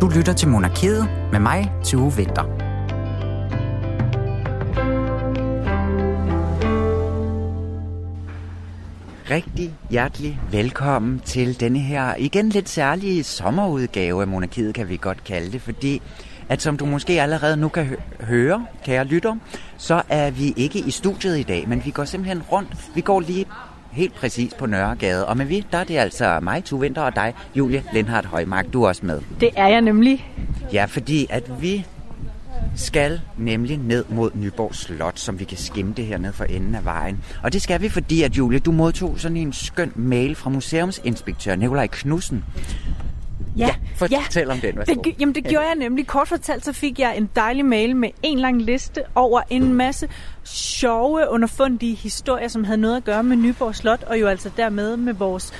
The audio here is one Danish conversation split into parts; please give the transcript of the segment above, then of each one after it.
Du lytter til Monarkiet med mig, Tue Vinter. Rigtig hjertelig velkommen til denne her igen lidt særlige sommerudgave af Monarkiet, kan vi godt kalde det, fordi at som du måske allerede nu kan høre, kære lytter, så er vi ikke i studiet i dag, men vi går simpelthen rundt. Vi går lige helt præcis på Nørregade. Og med vi, der er det altså mig, Tue Vinter, og dig, Julie Lindhardt Højmark. Du er også med. Det er jeg nemlig. Ja, fordi at vi skal nemlig ned mod Nyborg Slot, som vi kan skimte her ned for enden af vejen. Og det skal vi, fordi at Julie, du modtog sådan en skøn mail fra museumsinspektør Nikolaj Knudsen, Ja, ja fortæl ja. om den. Det, jamen det gjorde jeg nemlig. Kort fortalt så fik jeg en dejlig mail med en lang liste over en masse sjove, underfundige historier, som havde noget at gøre med Nyborg Slot, og jo altså dermed med vores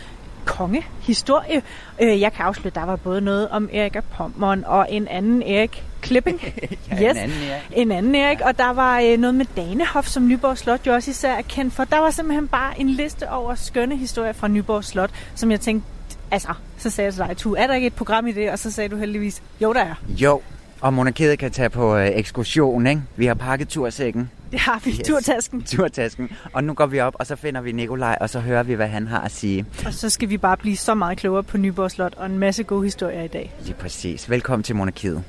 kongehistorie. Øh, jeg kan afsløre, der var både noget om Erik af Pommern og en anden Erik Klipping. ja, yes. en anden Erik. En anden Erik, og der var øh, noget med Danehof, som Nyborg Slot jo også især er kendt for. Der var simpelthen bare en liste over skønne historier fra Nyborg Slot, som jeg tænkte, altså, så sagde jeg til dig, Tu, er der ikke et program i det? Og så sagde du heldigvis, jo der er. Jo, og monarkiet kan tage på øh, ekskursion, ikke? Vi har pakket tursækken. Det har vi, yes. turtasken. Turtasken. Og nu går vi op, og så finder vi Nikolaj, og så hører vi, hvad han har at sige. Og så skal vi bare blive så meget klogere på Nyborg Slot, og en masse gode historier i dag. Lige præcis. Velkommen til monarkiet.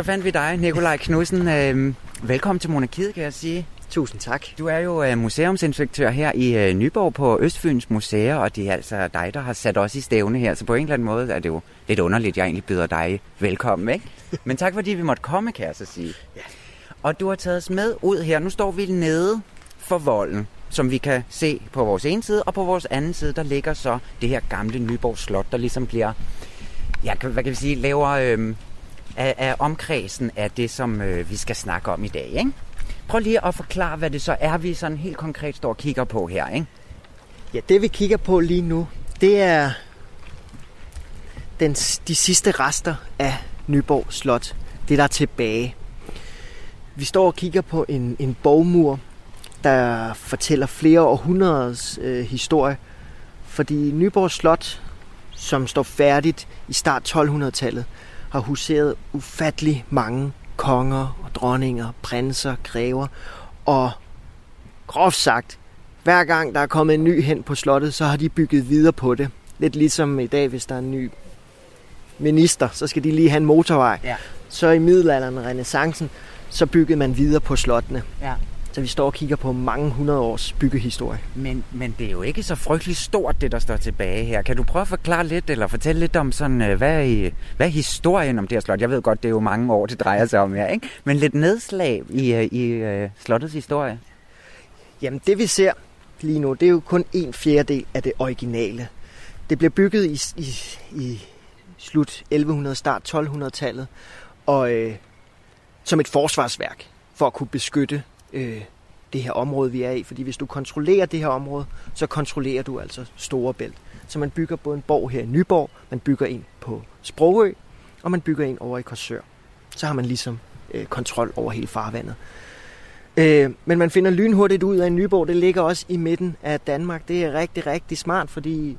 Så fandt vi dig, Nikolaj Knudsen. Øh, velkommen til Monarkiet, kan jeg sige. Tusind tak. Du er jo øh, museumsinspektør her i øh, Nyborg på Østfyns Museer, og det er altså dig, der har sat os i stævne her. Så på en eller anden måde er det jo lidt underligt, jeg egentlig byder dig velkommen. Ikke? Men tak fordi vi måtte komme, kan jeg så sige. Ja. Og du har taget os med ud her. Nu står vi nede for volden, som vi kan se på vores ene side, og på vores anden side, der ligger så det her gamle Nyborg Slot, der ligesom bliver, ja, hvad kan vi sige, laver... Øh, af, af omkredsen af det, som øh, vi skal snakke om i dag. Ikke? Prøv lige at forklare, hvad det så er, vi sådan helt konkret står og kigger på her. Ikke? Ja, det vi kigger på lige nu, det er den, de sidste rester af Nyborg Slot. Det, der er tilbage. Vi står og kigger på en, en bogmur, der fortæller flere århundreders øh, historie. Fordi Nyborg Slot, som står færdigt i start 1200-tallet, har huseret ufattelig mange konger og dronninger, prinser, grever, og groft sagt, hver gang der er kommet en ny hen på slottet, så har de bygget videre på det. Lidt ligesom i dag, hvis der er en ny minister, så skal de lige have en motorvej. Ja. Så i middelalderen og renaissancen, så byggede man videre på slottene. Ja. Så vi står og kigger på mange hundrede års byggehistorie. Men, men det er jo ikke så frygteligt stort, det der står tilbage her. Kan du prøve at forklare lidt, eller fortælle lidt om sådan, øh, hvad er, hvad er historien om det her slot? Jeg ved godt, det er jo mange år, det drejer sig om her, ikke? Men lidt nedslag i, øh, i uh, slottets historie. Jamen, det vi ser lige nu, det er jo kun en fjerdedel af det originale. Det blev bygget i, i, i slut 1100, start 1200-tallet, og øh, som et forsvarsværk for at kunne beskytte øh, det her område, vi er i. Fordi hvis du kontrollerer det her område, så kontrollerer du altså Storebælt. Så man bygger både en borg her i Nyborg, man bygger en på Sprogø, og man bygger en over i Korsør. Så har man ligesom øh, kontrol over hele farvandet. Øh, men man finder lynhurtigt ud af, at Nyborg det ligger også i midten af Danmark. Det er rigtig, rigtig smart, fordi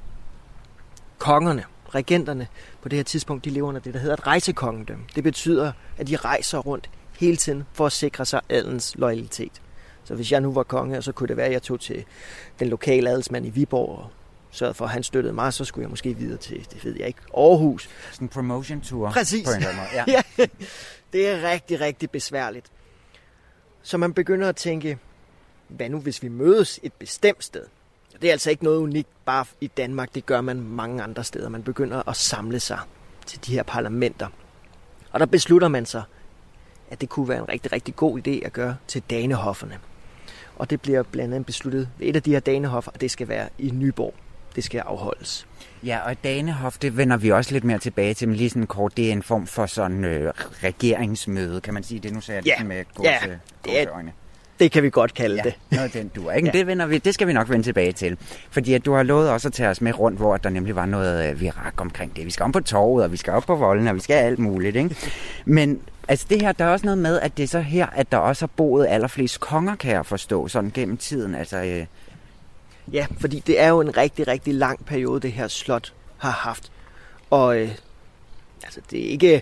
kongerne, regenterne på det her tidspunkt, de lever under det, der hedder et rejsekongedømme. Det betyder, at de rejser rundt hele tiden for at sikre sig adelens loyalitet. Så hvis jeg nu var konge, så kunne det være, at jeg tog til den lokale adelsmand i Viborg og sørgede for, at han støttede mig, så skulle jeg måske videre til, det ved jeg ikke, Aarhus. Sådan en promotion tour. Præcis. På en måde. Ja. ja. Det er rigtig, rigtig besværligt. Så man begynder at tænke, hvad nu hvis vi mødes et bestemt sted? Det er altså ikke noget unikt bare i Danmark, det gør man mange andre steder. Man begynder at samle sig til de her parlamenter. Og der beslutter man sig at det kunne være en rigtig, rigtig god idé at gøre til danehofferne. Og det bliver blandt andet besluttet ved et af de her danehoffer, og det skal være i Nyborg. Det skal afholdes. Ja, og Danehof, det vender vi også lidt mere tilbage til, men lige sådan kort, det er en form for sådan øh, regeringsmøde, kan man sige det? Nu sagde jeg ja. det med gåse, ja, det er, Det kan vi godt kalde Ja, det. noget den du ikke? Ja. Ja. Det, vender vi, det skal vi nok vende tilbage til. Fordi at du har lovet også at tage os med rundt, hvor der nemlig var noget øh, virak omkring det. Vi skal om på torvet, og vi skal op på volden, og vi skal alt muligt. Ikke? Men altså det her, der er også noget med, at det er så her, at der også har boet allerflest konger, kan jeg forstå, sådan gennem tiden. Altså, øh, Ja, fordi det er jo en rigtig, rigtig lang periode, det her slot har haft. Og øh, altså, det er ikke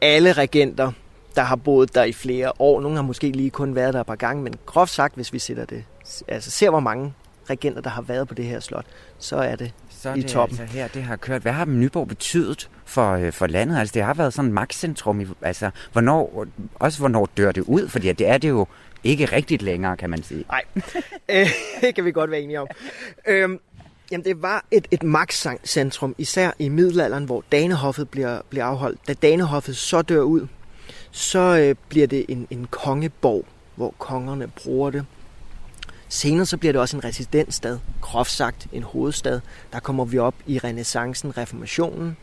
alle regenter, der har boet der i flere år. Nogle har måske lige kun været der et par gange, men groft sagt, hvis vi sætter det, altså ser hvor mange regenter, der har været på det her slot, så er det så er I det toppen. altså her, det har kørt. Hvad har Nyborg betydet for, øh, for landet? Altså det har været sådan et magtcentrum. I, altså, hvornår, også hvornår dør det ud? Fordi det er det jo ikke rigtigt længere, kan man sige. Nej, Øh, det kan vi godt være enige om. Øhm, jamen, det var et, et magtcentrum, især i middelalderen, hvor Danehoffet bliver, bliver afholdt. Da Danehoffet så dør ud, så øh, bliver det en, en kongeborg, hvor kongerne bruger det. Senere så bliver det også en residensstad, groft sagt en hovedstad. Der kommer vi op i renaissancen, reformationen.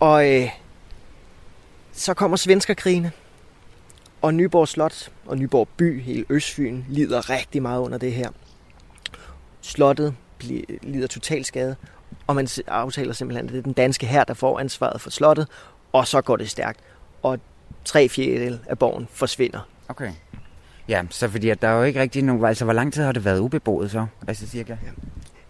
Og øh, så kommer svenskerkrigene, og Nyborg Slot og Nyborg by, hele Østfyn, lider rigtig meget under det her. Slottet bliver, lider total skade, og man aftaler simpelthen, at det er den danske her, der får ansvaret for slottet, og så går det stærkt. Og tre fjerdedel af borgen forsvinder. Okay. Ja, så fordi at der er jo ikke rigtig nogen... Altså, hvor lang tid har det været ubeboet så? Altså cirka?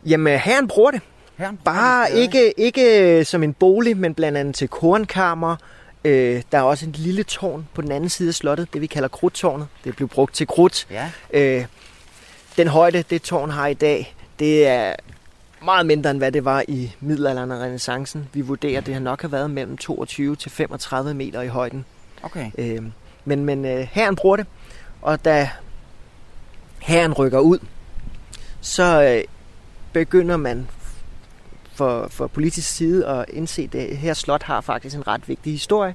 Jamen, herren bruger det. Her? Bare ikke, ikke som en bolig, men blandt andet til kornkammer. Øh, der er også en lille tårn på den anden side af slottet, det vi kalder krudtårnet. Det blev brugt til krudt. Ja, Øh, den højde, det tårn har i dag, det er meget mindre, end hvad det var i middelalderen og renaissancen. Vi vurderer, at det har nok har været mellem 22 til 35 meter i højden. Okay. Øh, men men øh, herren bruger det, og da herren rykker ud, så øh, begynder man for, for politisk side at indse, at det her slot har faktisk en ret vigtig historie,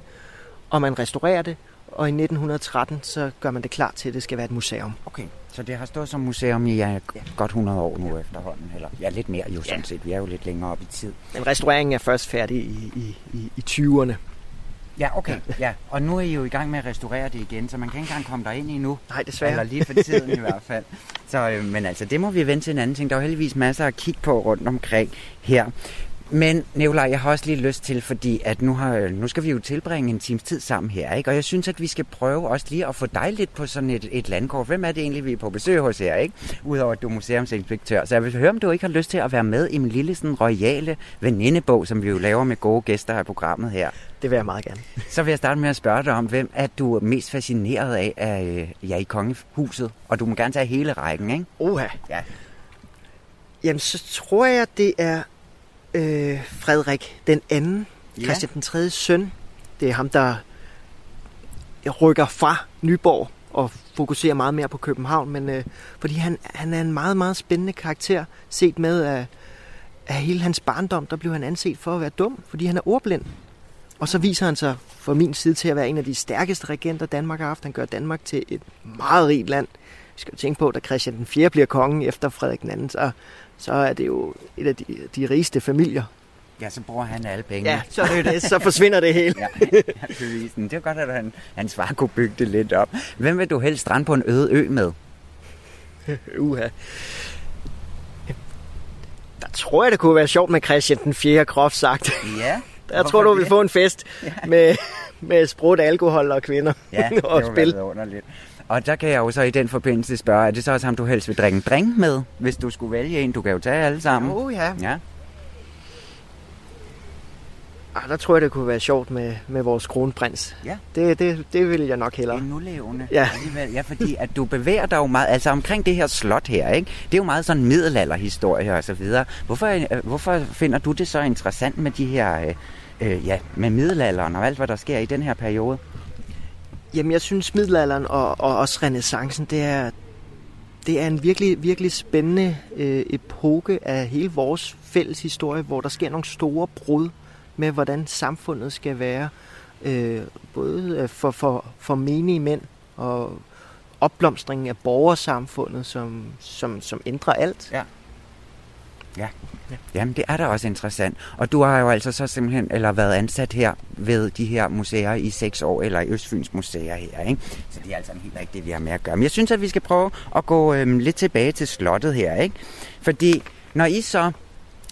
og man restaurerer det, og i 1913 så gør man det klar til, at det skal være et museum. Okay, så det har stået som museum i ja, godt 100 år nu efterhånden. Eller ja, lidt mere jo sådan Ja. set. Vi er jo lidt længere op i tid. Men restaureringen er først færdig i, i, i, i 20'erne. Ja, okay. Ja, og nu er I jo i gang med at restaurere det igen, så man kan ikke engang komme derind endnu. Nej, desværre. Eller lige for tiden i hvert fald. Så, øh, men altså, det må vi vente til en anden ting. Der er jo heldigvis masser at kigge på rundt omkring her. Men Nicolaj, jeg har også lige lyst til, fordi at nu, har, øh, nu skal vi jo tilbringe en times tid sammen her, ikke? Og jeg synes, at vi skal prøve også lige at få dig lidt på sådan et, et landkort. Hvem er det egentlig, vi er på besøg hos her, ikke? Udover at du er museumsinspektør. Så jeg vil høre, om du ikke har lyst til at være med i min lille sådan royale venindebog, som vi jo laver med gode gæster af programmet her. Det vil jeg meget gerne. Så vil jeg starte med at spørge dig om, hvem er du mest fascineret af, af ja, i kongehuset? Og du må gerne tage hele rækken, ikke? Oha. Ja. Jamen, så tror jeg, det er øh, Frederik den anden, Ja. Christian den 3. søn. Det er ham, der rykker fra Nyborg og fokuserer meget mere på København, men øh, fordi han, han er en meget, meget spændende karakter, set med af, af hele hans barndom, der blev han anset for at være dum, fordi han er ordblind. Og så viser han sig fra min side til at være en af de stærkeste regenter, Danmark har haft. Han gør Danmark til et meget rigt land. Vi skal jo tænke på, at da Christian den 4. bliver kongen efter Frederik den anden, så, så er det jo et af de, de rigeste familier. Ja, så bruger han alle pengene. Ja, så det det. Så forsvinder det hele. ja. Det er godt, at han, hans far kunne bygge det lidt op. Hvem vil du helst strande på en øde ø med? Uha. Der tror jeg, det kunne være sjovt med Christian den 4. groft sagt. Ja. Jeg tror, du vil få en fest med, med sprudt alkohol og kvinder Ja, og det spil. underligt. Og der kan jeg jo så i den forbindelse spørge, er det så også ham, du helst vil drikke en drink med, hvis du skulle vælge en? Du kan jo tage alle sammen. Oh, ja. Ja. Ah, der tror jeg, det kunne være sjovt med, med vores kronprins. Ja. Det, det, det vil jeg nok hellere. En nulevende. Ja. Ja, fordi at du bevæger dig jo meget, altså omkring det her slot her, ikke? Det er jo meget sådan middelalderhistorie og så videre. Hvorfor, øh, hvorfor finder du det så interessant med de her, øh, øh, ja, med middelalderen og alt, hvad der sker i den her periode? Jamen, jeg synes middelalderen og, og også renaissancen, det er, det er en virkelig, virkelig spændende øh, epoke af hele vores fælles historie, hvor der sker nogle store brud med, hvordan samfundet skal være. Øh, både øh, for, for, for menige mænd og opblomstringen af borgersamfundet, som, som, som ændrer alt. Ja. Ja. Jamen, det er da også interessant. Og du har jo altså så simpelthen eller været ansat her ved de her museer i seks år, eller i Østfyns museer her, ikke? Så det er altså helt ikke det, vi har med at gøre. Men jeg synes, at vi skal prøve at gå øhm, lidt tilbage til slottet her, ikke? Fordi når I så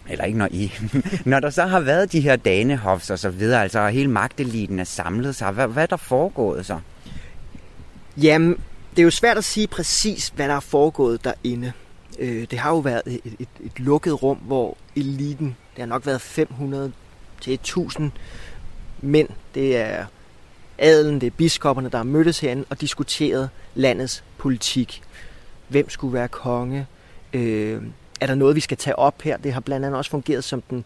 eller ikke når I, når der så har været de her danehofs og så videre, altså hele magteliten er samlet sig, hvad, hvad er der foregået så? Jamen, det er jo svært at sige præcis, hvad der er foregået derinde. Øh, det har jo været et, et, et lukket rum, hvor eliten, det har nok været 500 til 1000 mænd, det er adelen, det er biskopperne, der har mødtes herinde og diskuteret landets politik. Hvem skulle være konge? Øh, er der noget, vi skal tage op her? Det har blandt andet også fungeret som den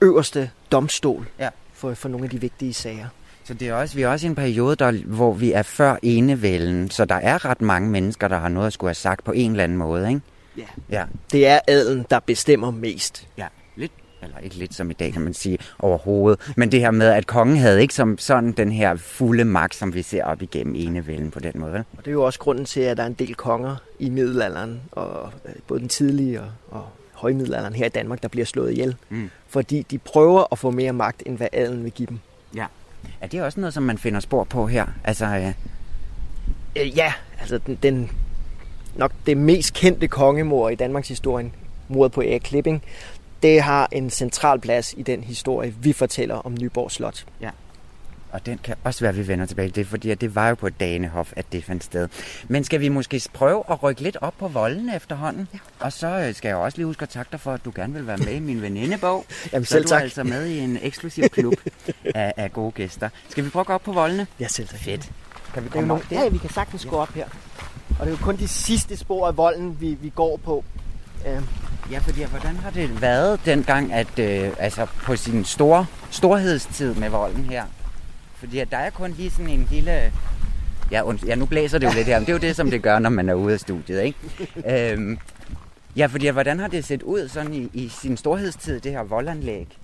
øverste domstol ja. for, for nogle af de vigtige sager. Så det er også, vi er også i en periode, der, hvor vi er før enevælden, så der er ret mange mennesker, der har noget at skulle have sagt på en eller anden måde, ikke? Ja. ja. Det er adelen, der bestemmer mest. Ja, eller ikke lidt som i dag, kan man sige, overhovedet. Men det her med, at kongen havde ikke som sådan den her fulde magt, som vi ser op igennem enevælden på den måde. Og det er jo også grunden til, at der er en del konger i middelalderen, og øh, både den tidlige og, og højmiddelalderen her i Danmark, der bliver slået ihjel. Mm. Fordi de prøver at få mere magt, end hvad adelen vil give dem. Ja. Er det også noget, som man finder spor på her? Altså, øh... Øh, ja, altså den, den nok det mest kendte kongemor i Danmarks historie, mordet på Erik Klipping, det har en central plads i den historie, vi fortæller om Nyborg Slot. Ja. Og den kan også være, at vi vender tilbage til det, fordi det var jo på Danehof, at det fandt sted. Men skal vi måske prøve at rykke lidt op på volden efterhånden? Ja. Og så øh, skal jeg også lige huske at takke dig for, at du gerne vil være med i min venindebog. Jamen selv så tak. du er altså med i en eksklusiv klub af, af gode gæster. Skal vi prøve at gå op på voldene? Ja, selv tak. Fedt. Kan vi komme op? Ja, vi kan sagtens ja. gå op her. Og det er jo kun de sidste spor af volden, vi, vi går på. Øh. Ja, fordi hvordan har det været dengang, at øh, altså på sin store storhedstid med volden her? Fordi at der er kun lige sådan en lille... Ja, und... ja, nu blæser det jo lidt her, men det er jo det, som det gør, når man er ude af studiet, ikke? øhm, ja, fordi hvordan har det set ud sådan i, i sin storhedstid, det her voldanlæg?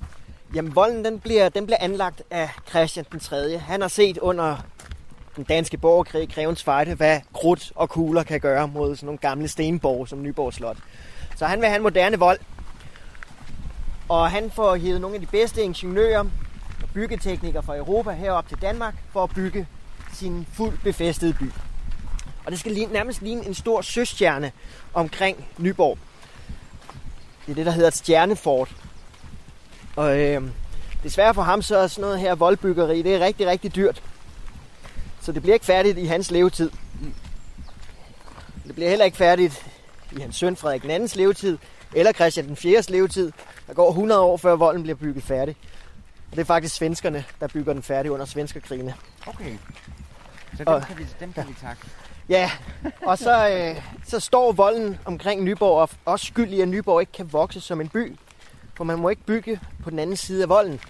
Jamen, volden den bliver, den bliver anlagt af Christian den 3. Han har set under den danske borgerkrig, Grevens Fejde, hvad krudt og kugler kan gøre mod sådan nogle gamle stenborg som Nyborg Slot. Så han vil have en moderne vold. Og han får hivet nogle af de bedste ingeniører og byggeteknikere fra Europa herop til Danmark for at bygge sin fuldt befæstede by. Og det skal nærmest ligne en stor søstjerne omkring Nyborg. Det er det, der hedder et stjernefort. Og øh, desværre for ham så er sådan noget her voldbyggeri, det er rigtig, rigtig dyrt. Så det bliver ikke færdigt i hans levetid. Det bliver heller ikke færdigt i hans søn Frederik andens levetid, eller Christian den 4. levetid. Der går 100 år, før volden bliver bygget færdig. Og det er faktisk svenskerne, der bygger den færdig under svenskerkrigene. Okay. Så dem, og, kan, vi, dem kan vi takke. Ja, og så, øh, så står volden omkring Nyborg og også skyld i, at Nyborg ikke kan vokse som en by. For man må ikke bygge på den anden side af volden.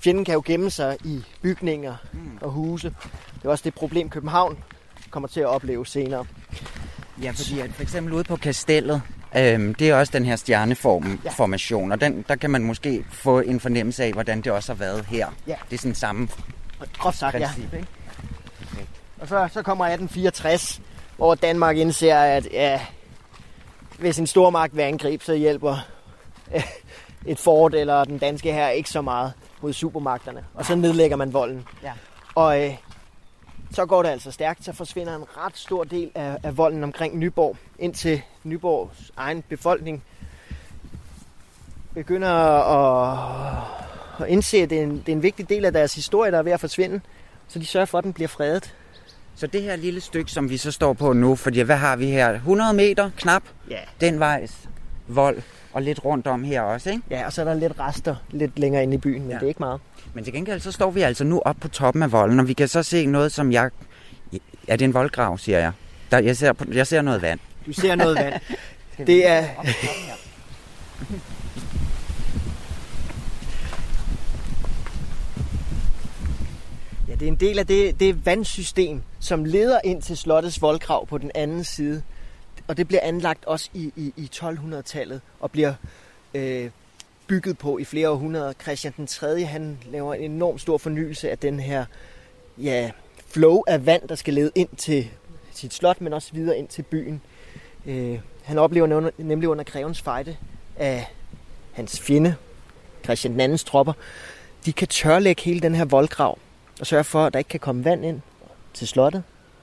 Fjenden kan jo gemme sig i bygninger mm. og huse. Det er også det problem, København kommer til at opleve senere. Ja, fordi at for eksempel ude på kastellet, øhm, det er også den her stjerneformation, ja. og den, der kan man måske få en fornemmelse af, hvordan det også har været her. Ja. Det er sådan samme Groft sagt, princip, ja. Ikke? Okay. Og så, så kommer 1864, hvor Danmark indser, at ja, hvis en stormagt vil angribe, så hjælper et fort eller den danske her ikke så meget mod supermagterne. Og så nedlægger man volden. Ja. Og øh, så går det altså stærkt, så forsvinder en ret stor del af, af volden omkring Nyborg, indtil Nyborgs egen befolkning begynder at, at indse, at det er, en, det er en vigtig del af deres historie, der er ved at forsvinde. Så de sørger for, at den bliver fredet. Så det her lille stykke, som vi så står på nu, fordi hvad har vi her? 100 meter knap? Ja. Den vejs vold, og lidt rundt om her også, ikke? Ja, og så er der lidt rester lidt længere inde i byen, men ja. det er ikke meget. Men til gengæld så står vi altså nu op på toppen af volden, og vi kan så se noget, som jeg... Er det en voldgrav, siger jeg? Der, jeg, ser, jeg ser noget vand. Du ser noget vand. det er... Ja, det er en del af det, det vandsystem, som leder ind til slottets voldgrav på den anden side. Og det bliver anlagt også i, i, i 1200-tallet og bliver øh, bygget på i flere århundreder. Christian den 3. han laver en enorm stor fornyelse af den her ja, flow af vand, der skal lede ind til sit slot, men også videre ind til byen. Øh, han oplever nemlig under Grevens Fejde, af hans fjende, Christian II's tropper, de kan tørlægge hele den her voldgrav og sørge for, at der ikke kan komme vand ind til slottet.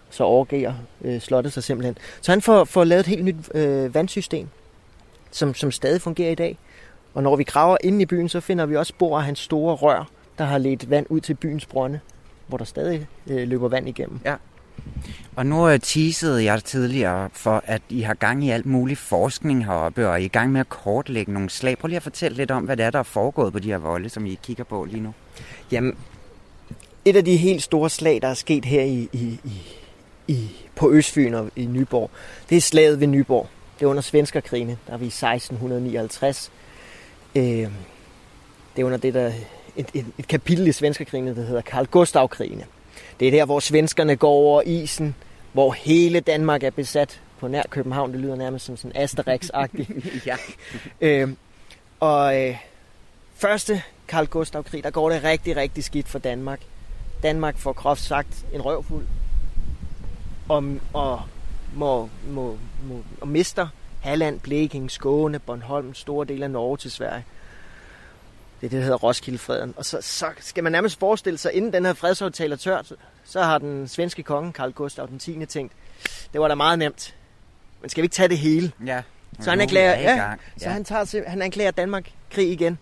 Så overgiver øh, slottet sig simpelthen. Så han får, får lavet et helt nyt øh, vandsystem, som, som stadig fungerer i dag. Og når vi graver ind i byen, så finder vi også spor af hans store rør, der har ledt vand ud til byens brønde, hvor der stadig øh, løber vand igennem. Ja. Og nu øh, teasede jeg tidligere for, at I har gang i alt mulig forskning heroppe, og I er i gang med at kortlægge nogle slag. Prøv lige at fortælle lidt om, hvad det er, der er foregået på de her volde, som I kigger på lige nu. Jamen, et af de helt store slag, der er sket her i, i, i, i på Østfyn og i Nyborg, det er slaget ved Nyborg. Det er under svenskerkrigene, der er vi i 1659. Øh, det er under det, der et, et, et kapitel i svenskerkrigene, der hedder Karl Gustav-krigene. Det er der, hvor svenskerne går over isen, hvor hele Danmark er besat på nær København. Det lyder nærmest som sådan Asterix-agtigt. ja. øh, og øh, første Karl Gustav-krig, der går det rigtig, rigtig skidt for Danmark. Danmark får groft sagt en røvfuld og, og, må, må, må, og mister Halland, Blekinge, Skåne, Bornholm, store dele af Norge til Sverige. Det er det, der hedder Roskildefreden. Og så, så skal man nærmest forestille sig, inden den her fredsaftale er tørt, så har den svenske konge, Karl Gustav den 10. tænkt, det var da meget nemt. Men skal vi ikke tage det hele? Ja. Så han erklærer, ja, så han, tager, han erklærer Danmark krig igen.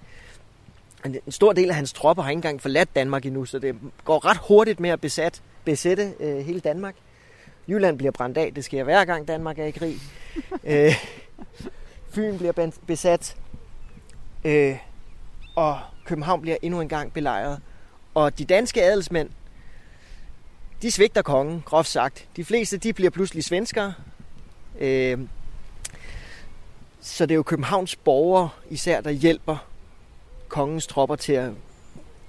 En stor del af hans tropper har ikke engang forladt Danmark endnu, så det går ret hurtigt med at besat, besætte øh, hele Danmark. Jylland bliver brændt af, det sker hver gang Danmark er i krig. øh, Fyn bliver besat. Øh, og København bliver endnu en gang belejret. Og de danske adelsmænd, de svigter kongen, groft sagt. De fleste, de bliver pludselig svenskere. Øh, så det er jo Københavns borgere især, der hjælper kongens tropper til at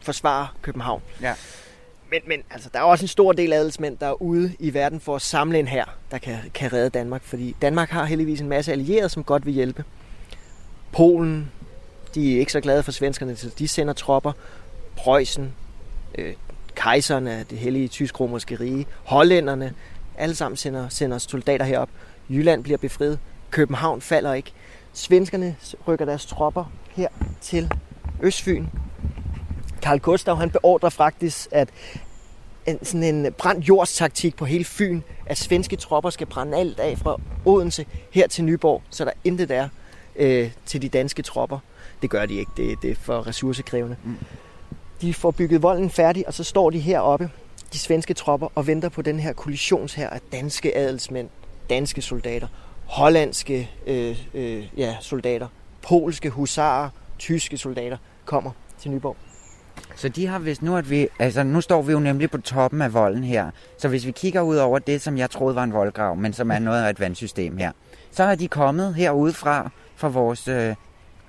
forsvare København. Ja. Men, men altså, der er også en stor del adelsmænd, der er ude i verden for at samle en her, der kan, kan redde Danmark. Fordi Danmark har heldigvis en masse allierede, som godt vil hjælpe. Polen, de er ikke så glade for svenskerne, så de sender tropper. Preussen, øh, kejseren af det hellige tysk-romerske rige, hollænderne, alle sammen sender, sender soldater herop. Jylland bliver befriet. København falder ikke. Svenskerne rykker deres tropper her til Østfyn. Karl Gustav han beordrer faktisk, at en, sådan en brændt jordstaktik på hele Fyn, at svenske tropper skal brænde alt af fra Odense her til Nyborg, så der intet er øh, til de danske tropper. Det gør de ikke, det, det er for ressourcekrævende. Mm. De får bygget volden færdig, og så står de heroppe, de svenske tropper, og venter på den her kollisions her af danske adelsmænd, danske soldater, hollandske øh, øh, ja, soldater, polske husarer, tyske soldater kommer til Nyborg. Så de har vist nu, at vi, altså nu står vi jo nemlig på toppen af volden her. Så hvis vi kigger ud over det, som jeg troede var en voldgrav, men som er noget af et vandsystem her, så har de kommet herude fra, vores, øh,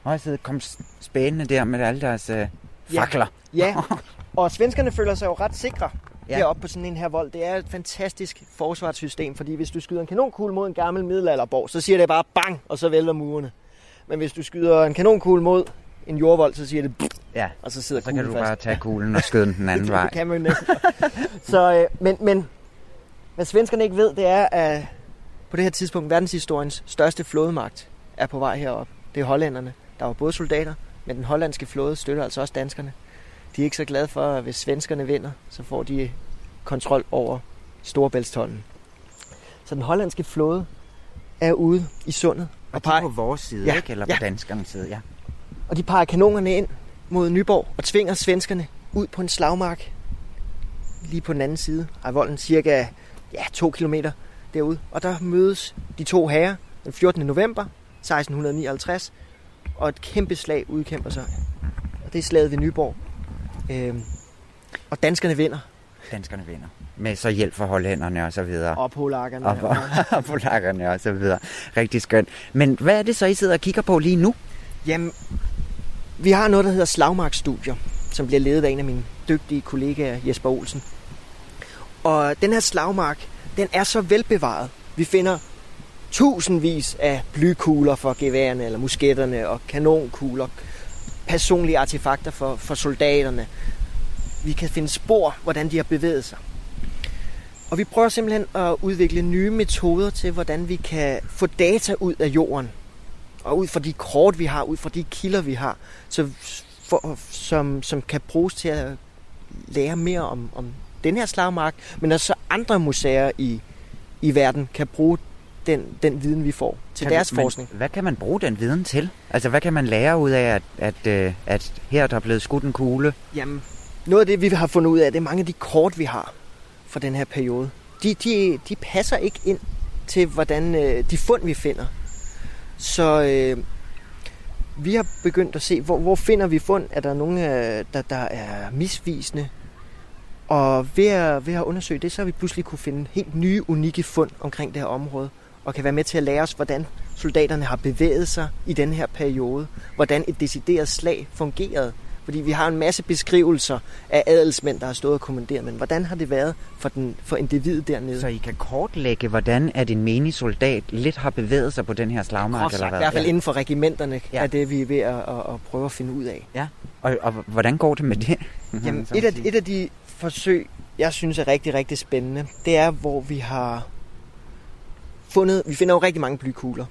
også kom spændende der med alle deres øh, fakler. Ja, ja. og svenskerne føler sig jo ret sikre ja. heroppe på sådan en her vold. Det er et fantastisk forsvarssystem, fordi hvis du skyder en kanonkugle mod en gammel middelalderborg, så siger det bare bang, og så vælter murene. Men hvis du skyder en kanonkugle mod en jordvold, så siger det ja. og så sidder så kan du fast. bare tage kuglen og skyde den den anden vej. det kan man næsten. så, øh, men, men hvad svenskerne ikke ved, det er, at på det her tidspunkt verdenshistoriens største flådemagt er på vej herop. Det er hollænderne. Der var både soldater, men den hollandske flåde støtter altså også danskerne. De er ikke så glade for, at hvis svenskerne vinder, så får de kontrol over Storebæltstollen. Så den hollandske flåde er ude i sundet. Og, og peger... på vores side, ja, ikke? Eller ja. på danskernes side, ja. Og de peger kanonerne ind mod Nyborg og tvinger svenskerne ud på en slagmark lige på den anden side af volden, cirka ja, to kilometer derude. Og der mødes de to herrer den 14. november 1659, og et kæmpe slag udkæmper sig. Og det er slaget ved Nyborg. Øhm, og danskerne vinder. Danskerne vinder. Med så hjælp fra hollænderne og så videre. Og polakkerne. Og, og, og polakkerne og så videre. Rigtig skønt. Men hvad er det så, I sidder og kigger på lige nu? Jamen, vi har noget, der hedder slagmarkstudier, som bliver ledet af en af mine dygtige kollegaer, Jesper Olsen. Og den her slagmark, den er så velbevaret. Vi finder tusindvis af blykugler for geværerne eller musketterne og kanonkugler, personlige artefakter for, for soldaterne. Vi kan finde spor, hvordan de har bevæget sig. Og vi prøver simpelthen at udvikle nye metoder til, hvordan vi kan få data ud af jorden og ud fra de kort, vi har, ud fra de kilder, vi har, så for, som, som kan bruges til at lære mere om, om den her slagmark, men også andre museer i, i verden kan bruge den, den viden, vi får til Kan deres man, forskning. Hvad kan man bruge den viden til? Altså, hvad kan man lære ud af, at, at, øh, at her der er blevet skudt en kugle? Jamen, noget af det, vi har fundet ud af, det er mange af de kort, vi har fra den her periode. De, de, de passer ikke ind til, hvordan øh, de fund, vi finder. Så øh, vi har begyndt at se, hvor, hvor finder vi fund? Er der nogen, øh, der, der er misvisende? Og ved at, ved at undersøge det, så har vi pludselig kunne finde helt nye, unikke fund omkring det her område, og kan være med til at lære os, hvordan soldaterne har bevæget sig i den her periode, hvordan et decideret slag fungerede. Fordi vi har en masse beskrivelser af adelsmænd, der har stået og kommanderet, men hvordan har det været for, den, for individet dernede? Så I kan kortlægge, hvordan at en menig soldat lidt har bevæget sig på den her slagmark? Eller hvad? I hvert fald inden for regimenterne ja. Ja. er det, vi er ved at, at, at prøve at finde ud af. Ja. Og, og hvordan går det med det? Jamen, et, af, et af de forsøg, jeg synes er rigtig, rigtig spændende, det er, hvor vi har fundet, vi finder jo rigtig mange blykugler.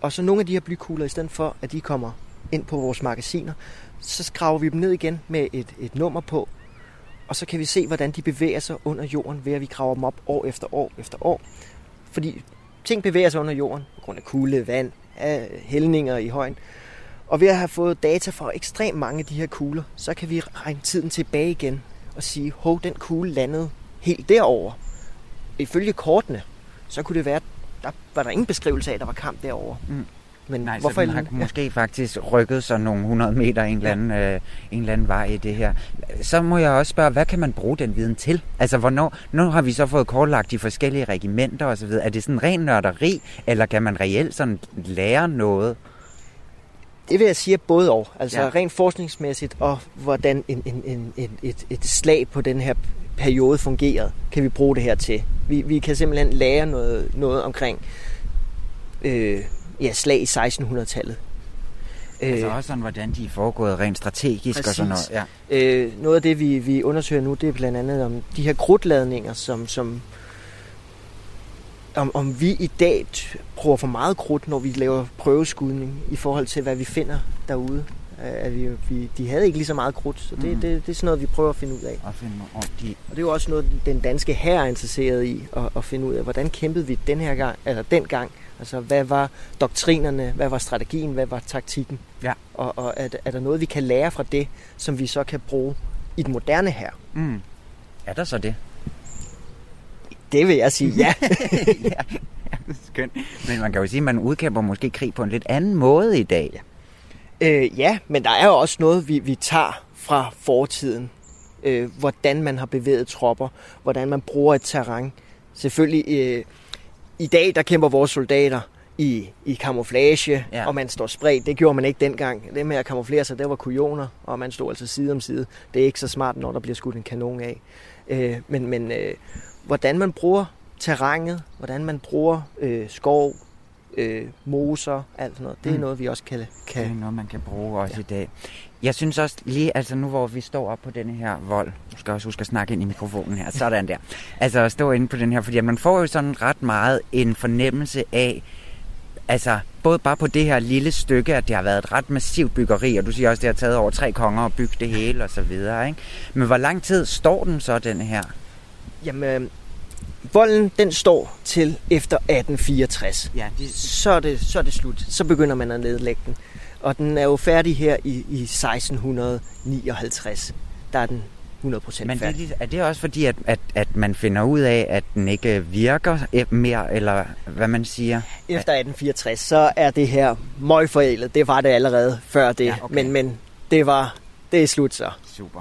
Og så nogle af de her blykugler, i stedet for, at de kommer ind på vores magasiner, så skraver vi dem ned igen med et, et nummer på, og så kan vi se, hvordan de bevæger sig under jorden, ved at vi graver dem op år efter år efter år. Fordi ting bevæger sig under jorden, på grund af kulde, vand, af hældninger i højen. Og ved at have fået data fra ekstremt mange af de her kugler, så kan vi regne tiden tilbage igen og sige, hov, den kugle landede helt derover. Ifølge kortene, så kunne det være, der var der ingen beskrivelse af, at der var kamp derovre. Mm. Men Nej, hvorfor så den har ja. måske faktisk rykket sig nogle 100 meter en eller, anden, øh, en eller anden vej i det her. Så må jeg også spørge, hvad kan man bruge den viden til? Altså, hvornår, nu har vi så fået kortlagt de forskellige regimenter osv. Er det sådan ren nørderi, eller kan man reelt sådan lære noget? Det vil jeg sige både og. Altså Ja. ja. rent forskningsmæssigt, og hvordan en, en, en, en, et, et slag på den her periode fungerede, kan vi bruge det her til. Vi, vi kan simpelthen lære noget, noget omkring øh, ja, slag i 1600-tallet. Øh, Altså også sådan, hvordan de er foregået rent strategisk og sådan noget. Præcis. Ja. Øh, noget af det, vi, vi undersøger nu, det er blandt andet om de her krudtladninger, som, som om, om vi i dag bruger for meget krudt, når vi laver prøveskudning i forhold til, hvad vi finder derude. Øh, At vi, vi, de havde ikke lige så meget krudt, så det, mm. det, det er sådan noget, vi prøver at finde ud af. Og finde ordentligt. Og det er jo også noget, den danske hær er interesseret i at, at finde ud af, hvordan kæmpede vi den her gang, eller den gang. Altså, hvad var doktrinerne, hvad var strategien, hvad var taktikken? Ja. Og, og er, er der noget, vi kan lære fra det, som vi så kan bruge i den moderne hær? Mm. Er der så det? Det vil jeg sige, ja. ja, skønt. Men man kan jo sige, at man udkæmper måske krig på en lidt anden måde i dag. Ja. Øh, ja, men der er jo også noget, vi, vi tager fra fortiden. Øh, hvordan man har bevæget tropper, hvordan man bruger et terræn. Selvfølgelig, øh, i dag, der kæmper vores soldater i, i camouflage, Ja. og man står spredt. Det gjorde man ikke dengang. Det med at camouflere sig, det var kujoner, og man stod altså side om side. Det er ikke så smart, når der bliver skudt en kanon af. Øh, men men øh, hvordan man bruger terrænet, hvordan man bruger øh, skov, øh, moser, alt sådan noget, det er Mm. noget, vi også kan... Det kan er noget, man kan bruge også ja. i dag. Jeg synes også lige, altså nu hvor vi står op på denne her vold, du skal også huske at snakke ind i mikrofonen her, sådan der. Altså at stå inde på den her, fordi man får jo sådan ret meget en fornemmelse af, altså både bare på det her lille stykke, at det har været et ret massivt byggeri, og du siger også, at det har taget over tre konger at bygge det hele og så videre, ikke? Men hvor lang tid står den så, den her? Jamen, volden, den står til efter 1864. Ja, de, Så er, det, så er det slut. Så begynder man at nedlægge den. Og den er jo færdig her i, i 1659. Der er den 100% Men det er, færdig. er det også fordi, at, at, at man finder ud af, at den ikke virker eh, mere, eller hvad man siger? Efter 1864, så er det her møgforældet. Det var det allerede før det. Ja, okay. Men, men det var det er slut så. Super.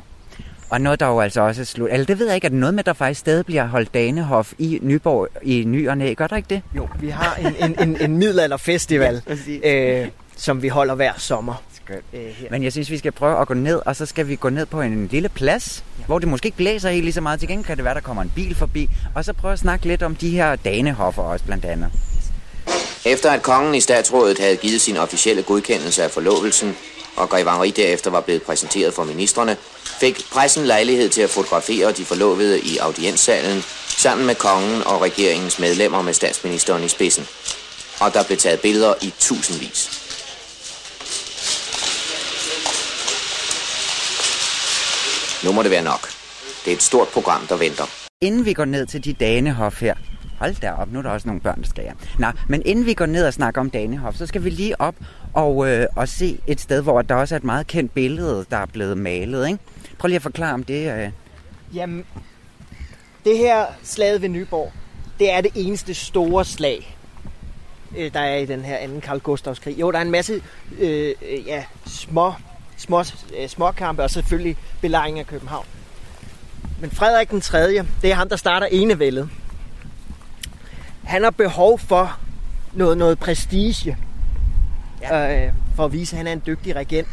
Og noget, der jo altså også er slut. Eller det ved jeg ikke, er det noget med, at der faktisk stadig bliver holdt Danehof i Nyborg i ny og næ? Gør der ikke det? Jo, vi har en, en, en, en middelalderfestival, præcis. øh, som vi holder hver sommer. Skønt. Øh, her. Men jeg synes, vi skal prøve at gå ned, og så skal vi gå ned på en lille plads, ja. hvor det måske ikke blæser helt lige så meget. Til gengæld kan det være, der kommer en bil forbi. Og så prøve at snakke lidt om de her Danehoffer også, blandt andet. Efter at kongen i statsrådet havde givet sin officielle godkendelse af forlovelsen, og Grevangeri derefter var blevet præsenteret for ministerne, fik pressen lejlighed til at fotografere de forlovede i audienssalen sammen med kongen og regeringens medlemmer med statsministeren i spidsen. Og der blev taget billeder i tusindvis. Nu må det være nok. Det er et stort program, der venter. Inden vi går ned til de danehof her, Hold da op, nu er der også nogle børn, der skal jeg. Nå, men inden vi går ned og snakker om Danehof, så skal vi lige op og, øh, og se et sted, hvor der også er et meget kendt billede, der er blevet malet. Ikke? Prøv lige at forklare om det. Øh. Jamen, det her slaget ved Nyborg, det er det eneste store slag, øh, der er i den her anden Karl Gustavs krig. Jo, der er en masse øh, ja, små, små, øh, små kampe, og selvfølgelig belejring af København. Men Frederik den 3., det er ham, der starter enevældet. Han har behov for noget, noget prestige, ja. øh, for at vise, at han er en dygtig regent.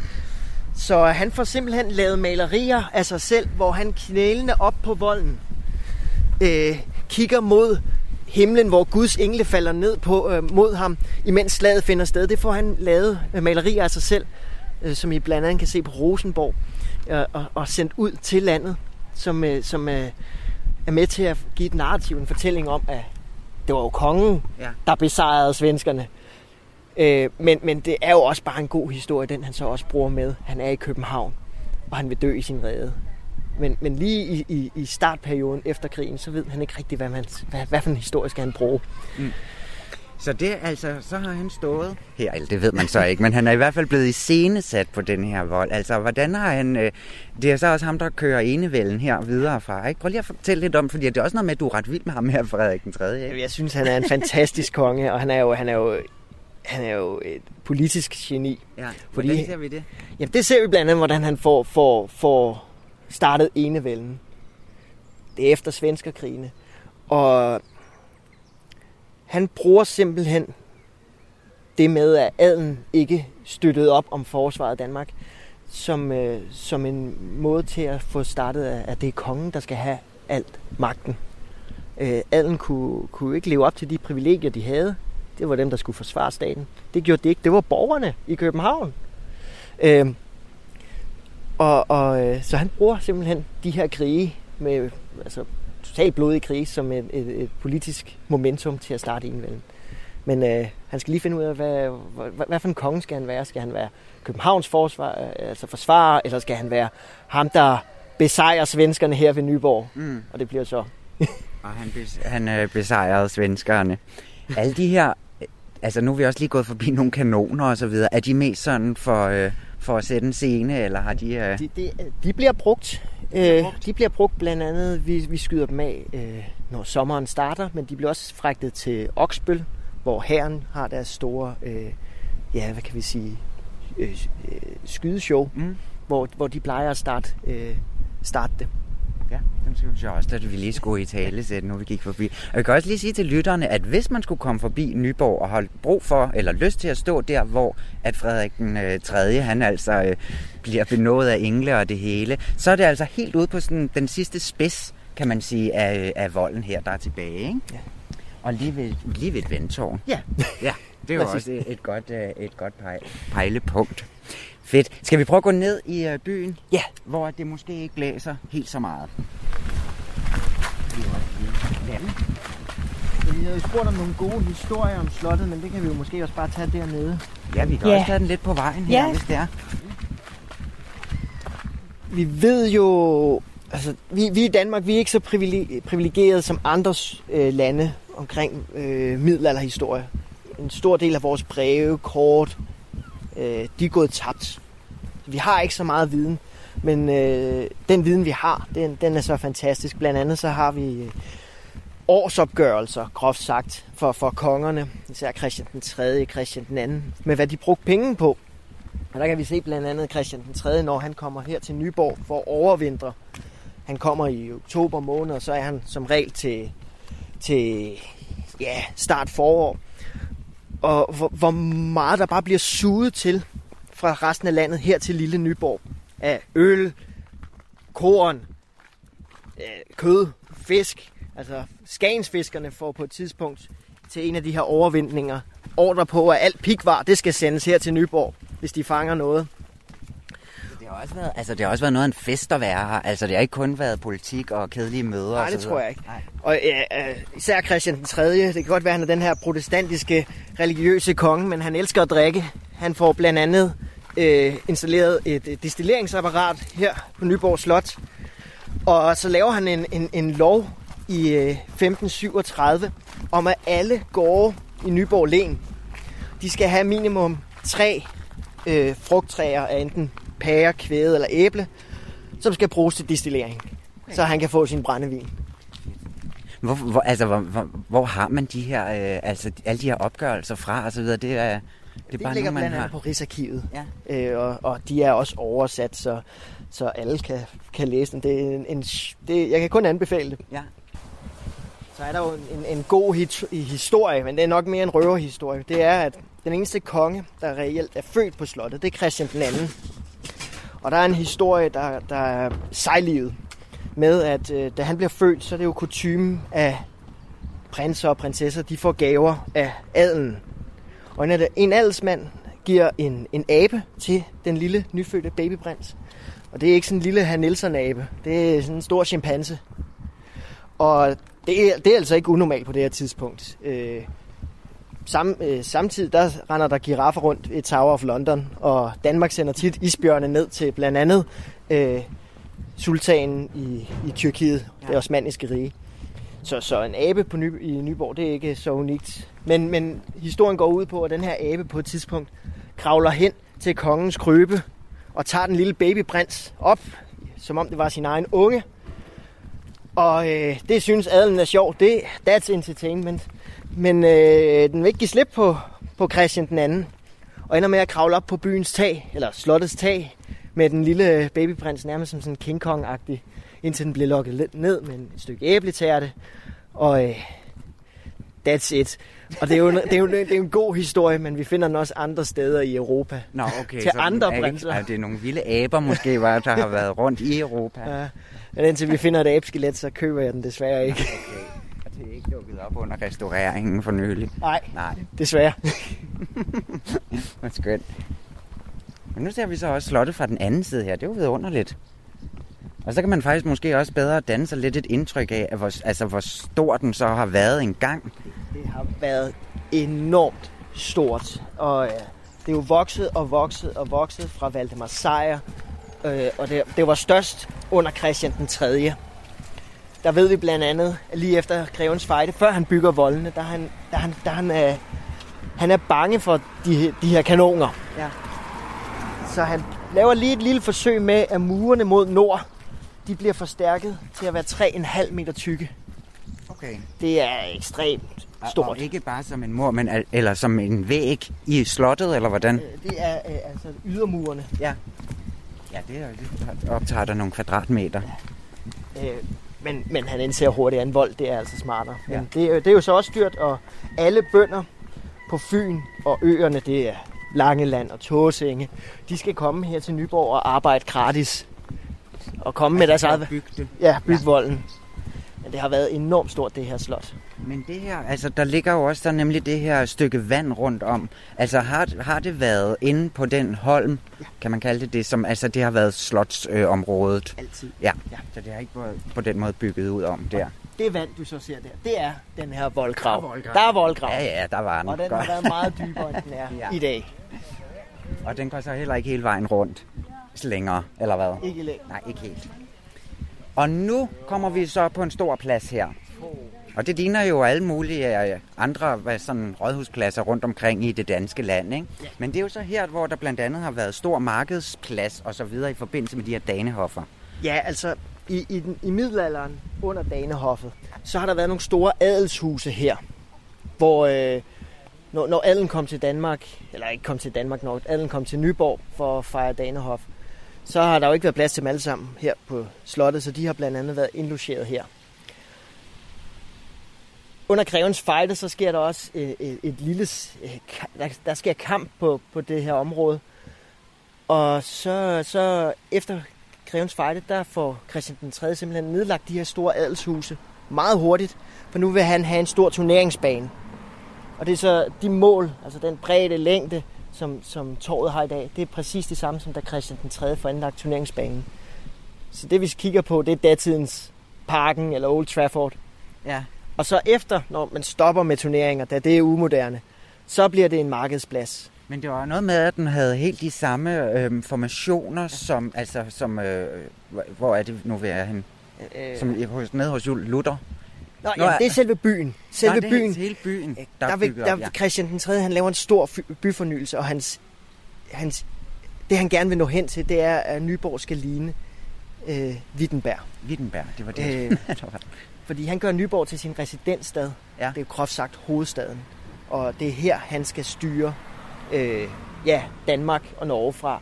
Så han får simpelthen lavet malerier af sig selv, hvor han knælende op på volden øh, kigger mod himlen, hvor Guds engle falder ned på øh, mod ham, imens slaget finder sted. Det får han lavet øh, malerier af sig selv, øh, som I blandt andet kan se på Rosenborg, øh, og, og sendt ud til landet, som, øh, som øh, er med til at give et narrativ, en fortælling om, at det var jo kongen, ja. der besejrede svenskerne. Øh, men, men det er jo også bare en god historie, den han så også bruger med. Han er i København, og han vil dø i sin rede. Men, men lige i, i, i startperioden efter krigen, så ved han ikke rigtig, hvad, man, hvad, hvad for en historie skal han bruge. Mm. Så det altså, så har han stået her, eller det ved man så ikke, men han er i hvert fald blevet iscenesat på den her vold. Altså, hvordan har han, øh, det er så også ham, der kører enevælden her videre fra, ikke? Prøv lige at fortælle lidt om, fordi det er også noget med, at du er ret vild med ham her, Frederik den 3. Ikke? Jeg synes, han er en fantastisk konge, og han er jo, han er jo han er jo et politisk geni. Ja, fordi, hvordan ser vi det? Jamen, det ser vi blandt andet, hvordan han får, får, får startet enevælden. Det er efter svenskerkrigene. Og han bruger simpelthen det med, at adelen ikke støttede op om forsvaret af Danmark, som, øh, som en måde til at få startet, at det er kongen, der skal have alt magten. Øh, adelen kunne, kunne ikke leve op til de privilegier, de havde. Det var dem, der skulle forsvare staten. Det gjorde det ikke. Det var borgerne i København. Øh, og, og øh, så han bruger simpelthen de her krige med altså, totalt blodige krige som et, et, et politisk momentum til at starte enevælden. Men øh, han skal lige finde ud af, hvad, hvad, hvad for en konge skal han være? Skal han være Københavns forsvar, altså forsvarer, eller skal han være ham, der besejrer svenskerne her ved Nyborg? Mm. Og det bliver så... og han, bes, han øh, besejrede svenskerne. Alle de her, altså nu er vi også lige gået forbi nogle kanoner og så videre. Er de mest sådan for, øh, for at sætte en scene, eller har de... Øh... De, de, de bliver brugt. Øh, de bliver brugt blandt andet, vi, vi skyder dem af, øh, når sommeren starter, men de bliver også fragtet til Oksbøl, hvor herren har deres store, øh, ja, hvad kan vi sige, øh, øh, skydeshow, mm. hvor, hvor de plejer at starte, øh, starte det. Synes jeg også, at vi lige skulle i tale sætte, nu vi gik forbi. Og jeg kan også lige sige til lytterne, at hvis man skulle komme forbi Nyborg og holde brug for, eller lyst til at stå der, hvor at Frederik den øh, 3. han altså øh, bliver benået af engle og det hele, så er det altså helt ude på sådan, den sidste spids, kan man sige, af, af volden her, der er tilbage. Ikke? Ja. Og lige ved, lige ved et vendtårn. Ja. ja. Det er jo også et, et godt, øh, et godt pejlepunkt. Fedt. Skal vi prøve at gå ned i uh, byen? Ja. Hvor det måske ikke blæser helt så meget. Vi havde spurgt om nogle gode historier om slottet, men det kan vi jo måske også bare tage dernede. Ja, vi kan ja. også tage den lidt på vejen her, ja. hvis det er. Vi ved jo... Altså, vi, vi i Danmark, vi er ikke så privilegerede som andre øh, lande omkring øh, middelalderhistorie. En stor del af vores breve, kort, øh, de er gået tabt. Vi har ikke så meget viden, men øh, den viden, vi har, den, den er så fantastisk. Blandt andet så har vi øh, årsopgørelser, groft sagt, for, for kongerne, især Christian den 3., Christian den 2., med hvad de brugte penge på. Og der kan vi se blandt andet Christian den 3., når han kommer her til Nyborg for at overvintre. Han kommer i oktober måned, og så er han som regel til, til ja, start forår og hvor, hvor meget der bare bliver suget til fra resten af landet her til Lille Nyborg af øl, korn, øh, kød, fisk. Altså skagensfiskerne får på et tidspunkt til en af de her overvindninger ordre på, at alt pikvar, det skal sendes her til Nyborg, hvis de fanger noget også været, altså, det har også været noget af en fest at være her. Altså, det har ikke kun været politik og kedelige møder. Nej, det tror jeg ikke. Nej. Og ja, øh, især Christian den 3., det kan godt være, han er den her protestantiske religiøse konge, men han elsker at drikke. Han får blandt andet øh, installeret et, et destilleringsapparat her på Nyborg Slot, Og så laver han en, en, en lov i øh, 1537 om, at alle gårde i Nyborg Len, de skal have minimum tre øh, frugttræer af enten pære, kvæde eller æble, som skal bruges til distillering, så han kan få sin brændevin. Hvor, hvor, altså, hvor, hvor, hvor har man de her, øh, altså alle de her opgørelser fra og så videre? Det er, det er Det bare ligger noget, man blandt har. andet på Rigsarkivet, Ja. øh, og, og de er også oversat, så, så alle kan, kan læse dem. Det er en, en, det, jeg kan kun anbefale det. Ja. Så er der jo en, en god hit, historie, men det er nok mere en røverhistorie. Det er, at den eneste konge, der reelt er født på slottet, det er Christian den anden. Og der er en historie, der, der er sejlivet med, at øh, da han bliver født, så er det jo kutumen af prinser og prinsesser, de får gaver af adelen. Og en, en adelsmand giver en, en abe til den lille nyfødte babyprins. Og det er ikke sådan en lille herr Nielsen-abe. Det er sådan en stor chimpanse. Og det er, det er altså ikke unormalt på det her tidspunkt. Øh, sam, øh, samtidig der render der giraffer rundt i Tower of London, og Danmark sender tit isbjørne ned til blandt andet øh, sultanen i, i Tyrkiet, ja. det osmanniske rige. Så, så en abe på Ny, i Nyborg, det er ikke så unikt. Men, men historien går ud på, at den her abe på et tidspunkt kravler hen til kongens krøbe og tager den lille babyprins op, som om det var sin egen unge. Og øh, det synes adelen er sjovt. Det, that's entertainment. Men øh, den vil ikke give slip på, på Christian den anden. Og ender med at kravle op på byens tag, eller slottets tag, med den lille babyprins nærmest som sådan en King Kong-agtig, indtil den bliver lukket lidt ned med et stykke æbletærte. Og øh, that's it. Og det er, jo, det, er jo, det er jo en god historie, men vi finder den også andre steder i Europa. Nå, okay. Til så andre er prinser. Er det nogle vilde aber måske, var, der har været rundt i Europa? Ja. Men indtil vi finder et abeskelet, så køber jeg den desværre ikke. Okay. Er ikke dukket op under restaureringen for nylig. Nej, Nej, desværre. hvor skønt. Men nu ser vi så også slottet fra den anden side her. Det er jo vidunderligt. Og så kan man faktisk måske også bedre danne sig lidt et indtryk af, at hvor, altså, hvor stor den så har været engang. Det har været enormt stort, og øh, det er jo vokset og vokset og vokset fra Valdemar Sejr, øh, og det, det var størst under Christian den 3. Der ved vi blandt andet, at lige efter Grevens Fejde, før han bygger voldene, der er han, der er han, der er han, øh, han er bange for de, de her kanoner. Ja. Så han laver lige et lille forsøg med, at murene mod nord, de bliver forstærket til at være 3,5 meter tykke. Okay. Det er ekstremt stort. og ikke bare som en mur, men al- eller som en væg i slottet, eller hvordan? Øh, Det er øh, altså ydermurene. Ja. Ja, det, er, det optager der nogle kvadratmeter. Øh, men, men han indser hurtigt, at en vold det er altså smartere. Men Ja. det, er jo- det er jo så også dyrt, og alle bønder på Fyn og øerne, det er Langeland og Tåsinge, de skal komme her til Nyborg og arbejde gratis. Og komme med deres eget... Bygge det. Ja, bygge volden. Men det har været enormt stort, det her slot. Men det her, altså der ligger jo også der nemlig det her stykke vand rundt om. Altså har, har det været inde på den holm, kan man kalde det det, som altså det har været slotsområdet? Øh? Altid. ja. Ja. så det har ikke været på den måde bygget ud om der. Det vand, du så ser der, det er den her voldgrav. Der er voldgrav. Der er voldgrav. Ja, ja, der var den. Og den har Godt. været meget dybere, end den er Ja. i dag. Og den går så heller ikke hele vejen rundt længere, eller hvad? Ikke længere. Nej, ikke helt. Og nu kommer vi så på en stor plads her. Og det ligner jo alle mulige øh, andre hvad, sådan, rådhuspladser rundt omkring i det danske land. Ikke? Ja. Men det er jo så her, hvor der blandt andet har været stor markedsplads og så videre i forbindelse med de her danehoffer. Ja, altså i, i, den, i middelalderen under Danehoffet, så har der været nogle store adelshuse her, hvor øh, når, når adelen kom til Danmark, eller ikke kom til Danmark nok, adelen kom til Nyborg for at fejre Danehof, så har der jo ikke været plads til dem alle sammen her på slottet, så de har blandt andet været indlogeret her. Under grevens fejde, så sker der også et, et, et lille... øh, Der, der sker kamp på, på det her område. Og så, så efter grevens fejde, der får Christian den 3. simpelthen nedlagt de her store adelshuse meget hurtigt, for nu vil han have en stor turneringsbane. Og det er så de mål, altså den bredde længde, som, som torvet har i dag, det er præcis det samme, som da Christian den 3. får anlagt turneringsbanen. Så det vi kigger på, det er datidens Parken eller Old Trafford. Ja. Og så efter, når man stopper med turneringer, da det er umoderne, så bliver det en markedsplads. Men det var noget med, at den havde helt de samme øh, formationer, som, altså, som øh, hvor- er det nu, vi er hen? Øh, Som i- hos, nede hos Jul Luther. Nå, Nå, ja, er- det er selve byen. Selve Nå, det er byen. hele byen, der, Der, er vil, der op, ja. Christian den 3. han laver en stor byfornyelse, og hans, hans, det han gerne vil nå hen til, det er, at Nyborg skal ligne øh, Wittenberg. Wittenberg, det var det. Øh, der Fordi han gør Nyborg til sin residensstad. Ja. Det er jo groft sagt hovedstaden. Og det er her, han skal styre øh, ja, Danmark og Norge fra.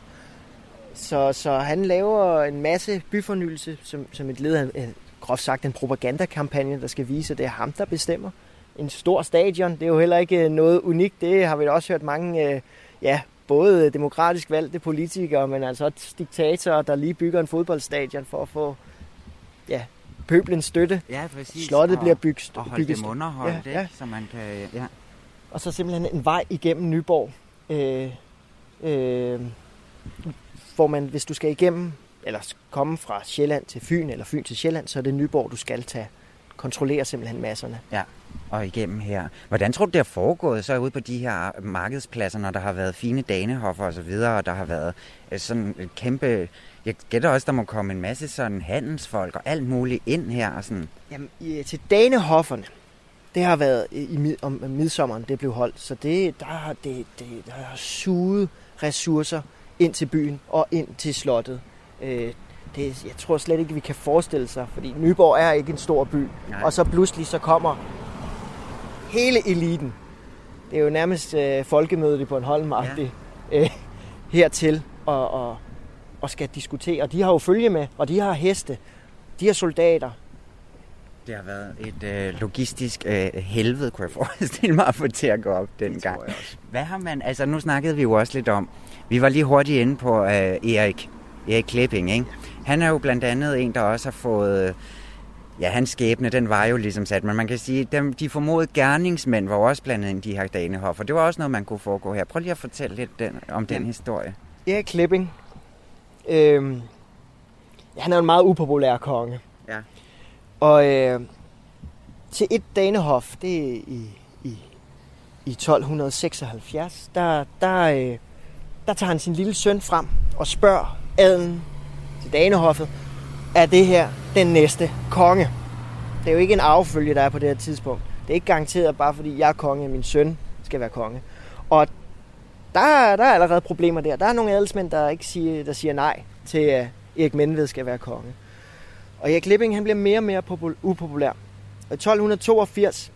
Så, så han laver en masse byfornyelse, som, som et led af, øh, groft sagt, en propagandakampagne, der skal vise, at det er ham, der bestemmer. En stor stadion, det er jo heller ikke noget unikt. Det har vi da også hørt mange, øh, ja, både demokratisk valgte politikere, men altså også diktatorer, der lige bygger en fodboldstadion for at få pøblens støtte. ja, præcis. Slottet og, bliver bygget, og holde bygget dem underholdt, Ja, ikke? ja. Så man kan... Ja. og så simpelthen en vej igennem Nyborg, øh, øh, hvor man, hvis du skal igennem, eller komme fra Sjælland til Fyn, eller Fyn til Sjælland, så er det Nyborg, du skal tage. Kontrollere simpelthen masserne. Og igennem her. Hvordan tror du, det har foregået så ude på de her markedspladser, når der har været fine danehoffer og så videre, og der har været øh, sådan et kæmpe... Jeg gætter også, der må komme en masse sådan handelsfolk og alt muligt ind her. Og sådan. Jamen, i, til danehofferne, det har været i, i mid, om midsommeren, det blev holdt, så det, der, har det, det, der har suget ressourcer ind til byen og ind til slottet. Øh, det, jeg tror slet ikke, vi kan forestille sig, fordi Nyborg er ikke en stor by. Nej. Og så pludselig så kommer hele eliten. Det er jo nærmest øh, folkemødet i Bornholm ja. øh, hertil og, og, og skal diskutere. De har jo følge med, og de har heste, de har soldater. Det har været et øh, logistisk øh, helvede, kunne jeg forestille mig at få til at gå op dengang. Hvad har man, altså nu snakkede vi jo også lidt om, vi var lige hurtigt inde på øh, Erik, Erik Klipping, ikke? Han er jo blandt andet en, der også har fået, ja, hans skæbne, den var jo ligesom sat, men man kan sige, dem, de formodede gerningsmænd var også blandet ind i de her danehoffer. Det var også noget, man kunne foregå her. Prøv lige at fortælle lidt den, om den historie. Erik Klipping, øh, han er en meget upopulær konge. Ja. Og øh, til et danehof, det er i, i, i 1276, der, der, øh, der tager han sin lille søn frem og spørger adelen til danehoffet, er det her den næste konge? Det er jo ikke en affølge, der er på det her tidspunkt. Det er ikke garanteret, bare fordi jeg er konge, at min søn skal være konge. Og der, er- der er allerede problemer der. Der er nogle adelsmænd, der ikke siger, der siger nej til, at Erik Menved skal være konge. Og Erik Klipping, han bliver mere og mere upopulær. Og i 1282,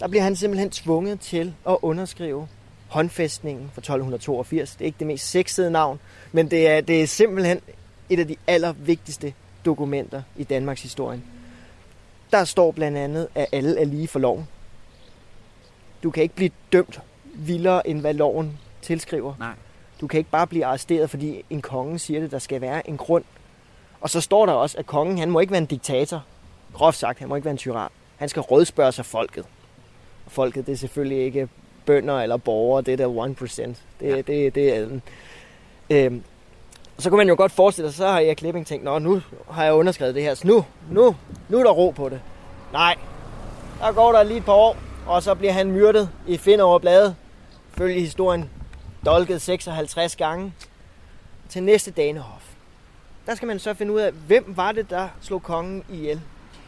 der bliver han simpelthen tvunget til at underskrive håndfæstningen fra 1282. Det er ikke det mest sexede navn, men det er, det er simpelthen et af de allervigtigste dokumenter i Danmarks historie. Der står blandt andet, at alle er lige for loven. Du kan ikke blive dømt vildere, end hvad loven tilskriver. Nej. Du kan ikke bare blive arresteret, fordi en konge siger det. Der skal være en grund. Og så står der også, at kongen han må ikke være en diktator. Groft sagt, han må ikke være en tyran. Han skal rådspørge sig folket. Og folket, det er selvfølgelig ikke bønder eller borgere, det er der 1%. Det, Ja. det, det er adelen. Øhm, så kunne man jo godt forestille sig, så har jeg Klipping tænkt, Nå, nu har jeg underskrevet det her, så nu, nu, nu er der ro på det. Nej, der går der lige et par år, og så bliver han myrdet i Finderup Blade. Følge historien, dolket 56 gange til næste danehof. Der skal man så finde ud af, hvem var det, der slog kongen ihjel.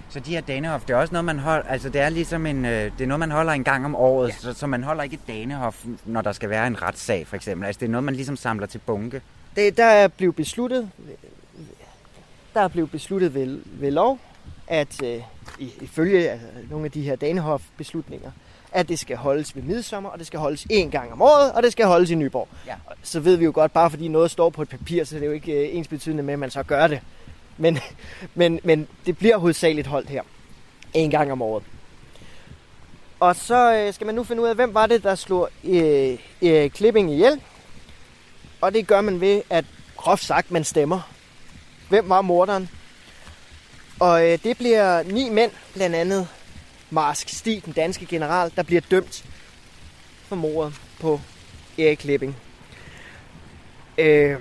Så de her danehof, det er også noget, man holder, altså det er ligesom en, øh, det er noget, man holder en gang om året, ja. så, så man holder ikke et danehof, når der skal være en retssag, for eksempel. Altså det er noget, man ligesom samler til bunke. Det, der er blevet besluttet, der er blevet besluttet ved, ved lov, at øh, i- ifølge altså, nogle af de her Danehof beslutninger, at det skal holdes ved midsommer, og det skal holdes én gang om året, og det skal holdes i Nyborg. Ja. Så ved vi jo godt, bare fordi noget står på et papir, så det er jo ikke øh, ens betydende med, at man så gør det. Men, men, men det bliver hovedsageligt holdt her. En gang om året. Og så øh, skal man nu finde ud af, hvem var det, der slog øh, øh, Klipping ihjel. Og det gør man ved, at groft sagt, man stemmer. Hvem var morderen? Og øh, det bliver ni mænd, blandt andet Marsk Stig, den danske general, der bliver dømt for mordet på Erik Klipping. Øh,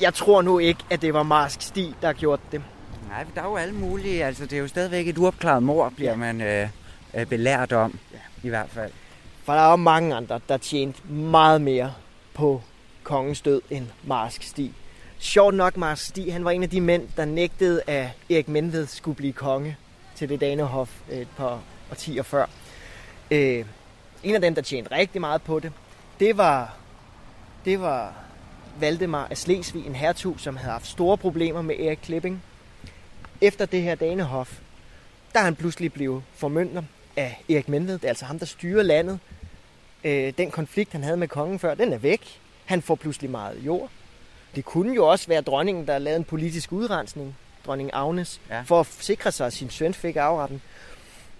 jeg tror nu ikke, at det var Marsk Stig, der gjorde det. Nej, der er jo alle mulige, altså det er jo stadigvæk et uopklaret mord, bliver Ja. man øh, øh, belært om, Ja. i hvert fald. For der er jo mange andre, der tjente meget mere på kongens død end Marsk Stig. sjovt nok, Mars Stig, han var en af de mænd, der nægtede, at Erik Menved skulle blive konge til det Danehof øh, et par årtier før. Øh, en af dem, der tjente rigtig meget på det, det var, det var Valdemar af Slesvig, en hertug, som havde haft store problemer med Erik Klipping. Efter det her Danehof, der er han pludselig blevet formynder af Erik Menved. Det er altså ham, der styrer landet. Øh, den konflikt, han havde med kongen før, den er væk. Han får pludselig meget jord. Det kunne jo også være dronningen, der lavede en politisk udrensning, dronning Agnes, ja. for at sikre sig, at sin søn fik afretten.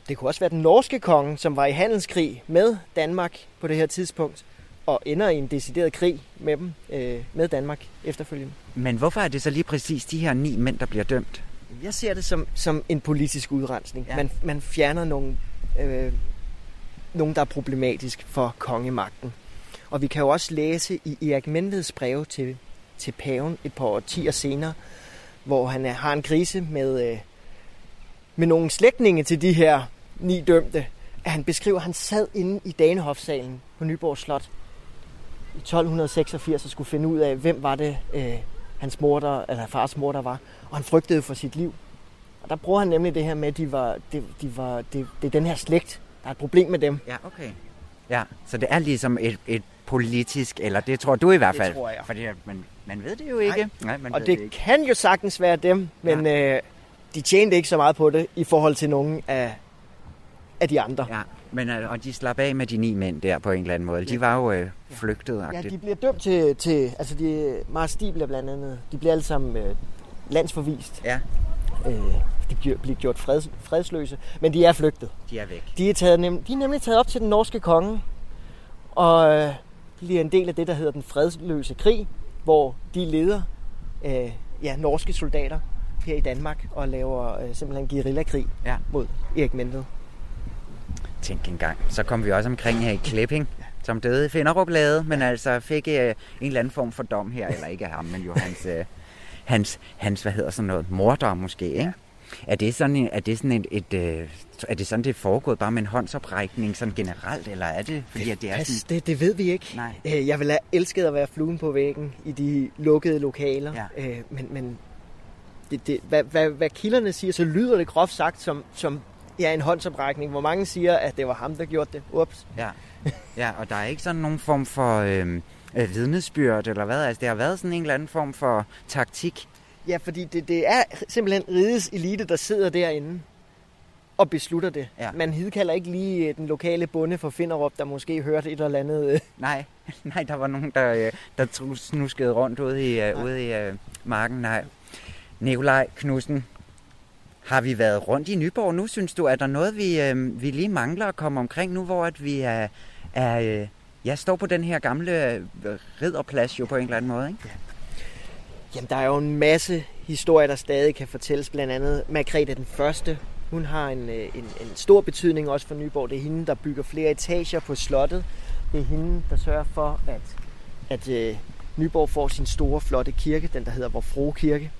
Det kunne også være den norske konge, som var i handelskrig med Danmark på det her tidspunkt, og ender i en decideret krig med dem, øh, med Danmark efterfølgende. Men hvorfor er det så lige præcis de her ni mænd, der bliver dømt? Jeg ser det som, som en politisk udrensning. Ja. Man, man fjerner nogle, øh, nogle, der er problematisk for kongemagten. Og vi kan jo også læse i Erik Menveds breve til, til paven et par årtier senere, hvor han er, har en krise med, øh, med nogle slægtninge til de her ni dømte, at han beskriver, at han sad inde i Danehofsalen på Nyborg Slot i 1286 og skulle finde ud af, hvem var det, øh, hans mor, der, eller fars mor, der var. Og han frygtede for sit liv. Og der bruger han nemlig det her med, at de var, de, de var, det, det er den her slægt, der er et problem med dem. Ja, okay. Ja, så det er ligesom et, et politisk, eller det tror du i hvert fald. Det tror jeg. Fordi man, man ved det jo ikke. Nej, Nej man og det, det ikke. kan jo sagtens være dem, men ja. øh, de tjente ikke så meget på det i forhold til nogle af, af de andre. Ja, men øh, og de slap af med de ni mænd der på en eller anden måde. De var jo øh, flygtet. Ja, de bliver dømt til, til altså de, Mars de bliver blandt andet, de bliver alle sammen øh, landsforvist. Ja. Øh, de bliver gjort fred, fredsløse, men de er flygtet. De er væk. De er, taget, nem, de er nemlig taget op til den norske konge, og øh, bliver en del af det, der hedder den fredsløse krig, hvor de leder øh, ja, norske soldater her i Danmark og laver øh, simpelthen guerillakrig ja. mod Erik Menved. Tænk engang. Så kom vi også omkring her i Klipping, som døde i Finderup Lade, men altså fik øh, en eller anden form for dom her, eller ikke af ham, men jo hans, øh, hans, hans, hvad hedder sådan noget, morder måske, ikke? Ja. Er det sådan, er det sådan et, et, et, øh, er det sådan, det er foregået bare med en håndsoprækning sådan generelt, eller er det, fordi at det er sådan... det, det ved vi ikke. Nej. Øh, jeg vil have elsket at være fluen på væggen i de lukkede lokaler, ja. Øh, men, men det, det, hvad, hvad, hvad kilderne siger, så lyder det groft sagt som, som ja, en håndsoprækning, hvor mange siger, at det var ham, der gjorde det. Ups. Ja, ja og der er ikke sådan nogen form for øh, øh, vidnesbyrd, eller hvad? Altså, det har været sådan en eller anden form for taktik. Ja, fordi det, det er simpelthen rides elite, der sidder derinde og beslutter det. Ja. Man hidkalder ikke lige øh, den lokale bonde for Finderup, der måske hørte et eller andet. Øh. Nej, nej der var nogen, der, øh, der snuskede rundt ude i, ude i uh, marken. Nej. Nikolaj Knudsen, har vi været rundt i Nyborg nu, synes du? Er der noget, vi, øh, vi lige mangler at komme omkring nu, hvor at vi er, er øh, jeg står på den her gamle ridderplads jo på en eller anden måde, ikke? Ja. Jamen, der er jo en masse historier, der stadig kan fortælles. Blandt andet Margrethe den Første. Hun har en, øh, en, en stor betydning også for Nyborg. Det er hende, der bygger flere etager på slottet. Det er hende, der sørger for, at, at øh, Nyborg får sin store, flotte kirke, den der hedder Vor Fro Kirke.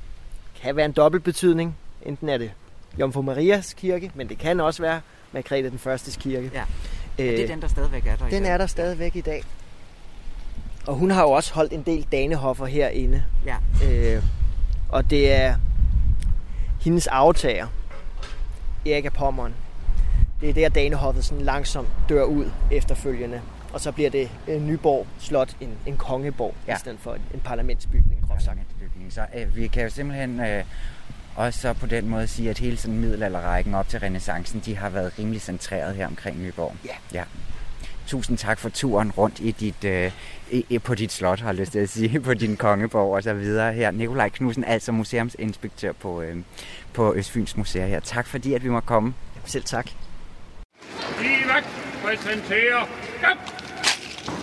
Kan være en dobbelt betydning. Enten er det Jomfru Marias kirke, men det kan også være Margrethe den Førstes kirke. Ja. Øh, det er den, der stadigvæk er der Den er der stadigvæk i dag. Og hun har jo også holdt en del danehoffer herinde. Ja. Øh, og det er hendes aftager, Erik af Pommern. Det er der, danehoffet sådan langsomt dør ud efterfølgende. Og så bliver det øh, Nyborg Slot en, en kongeborg, ja. i stedet for en, en parlamentsbygning. Parlamentsbygning. Så øh, vi kan jo simpelthen øh, og så på den måde sige, at hele sådan middelalderrækken op til renaissancen, de har været rimelig centreret her omkring Nyborg. Ja. ja. Tusind tak for turen rundt i dit, øh, i, på dit slot, har jeg lyst til at sige, på din kongeborg og så videre her. Nikolaj Knudsen, altså museumsinspektør på, øh, på Østfyns Museer her. Tak fordi, at vi må komme. Selv tak. Livak præsenterer.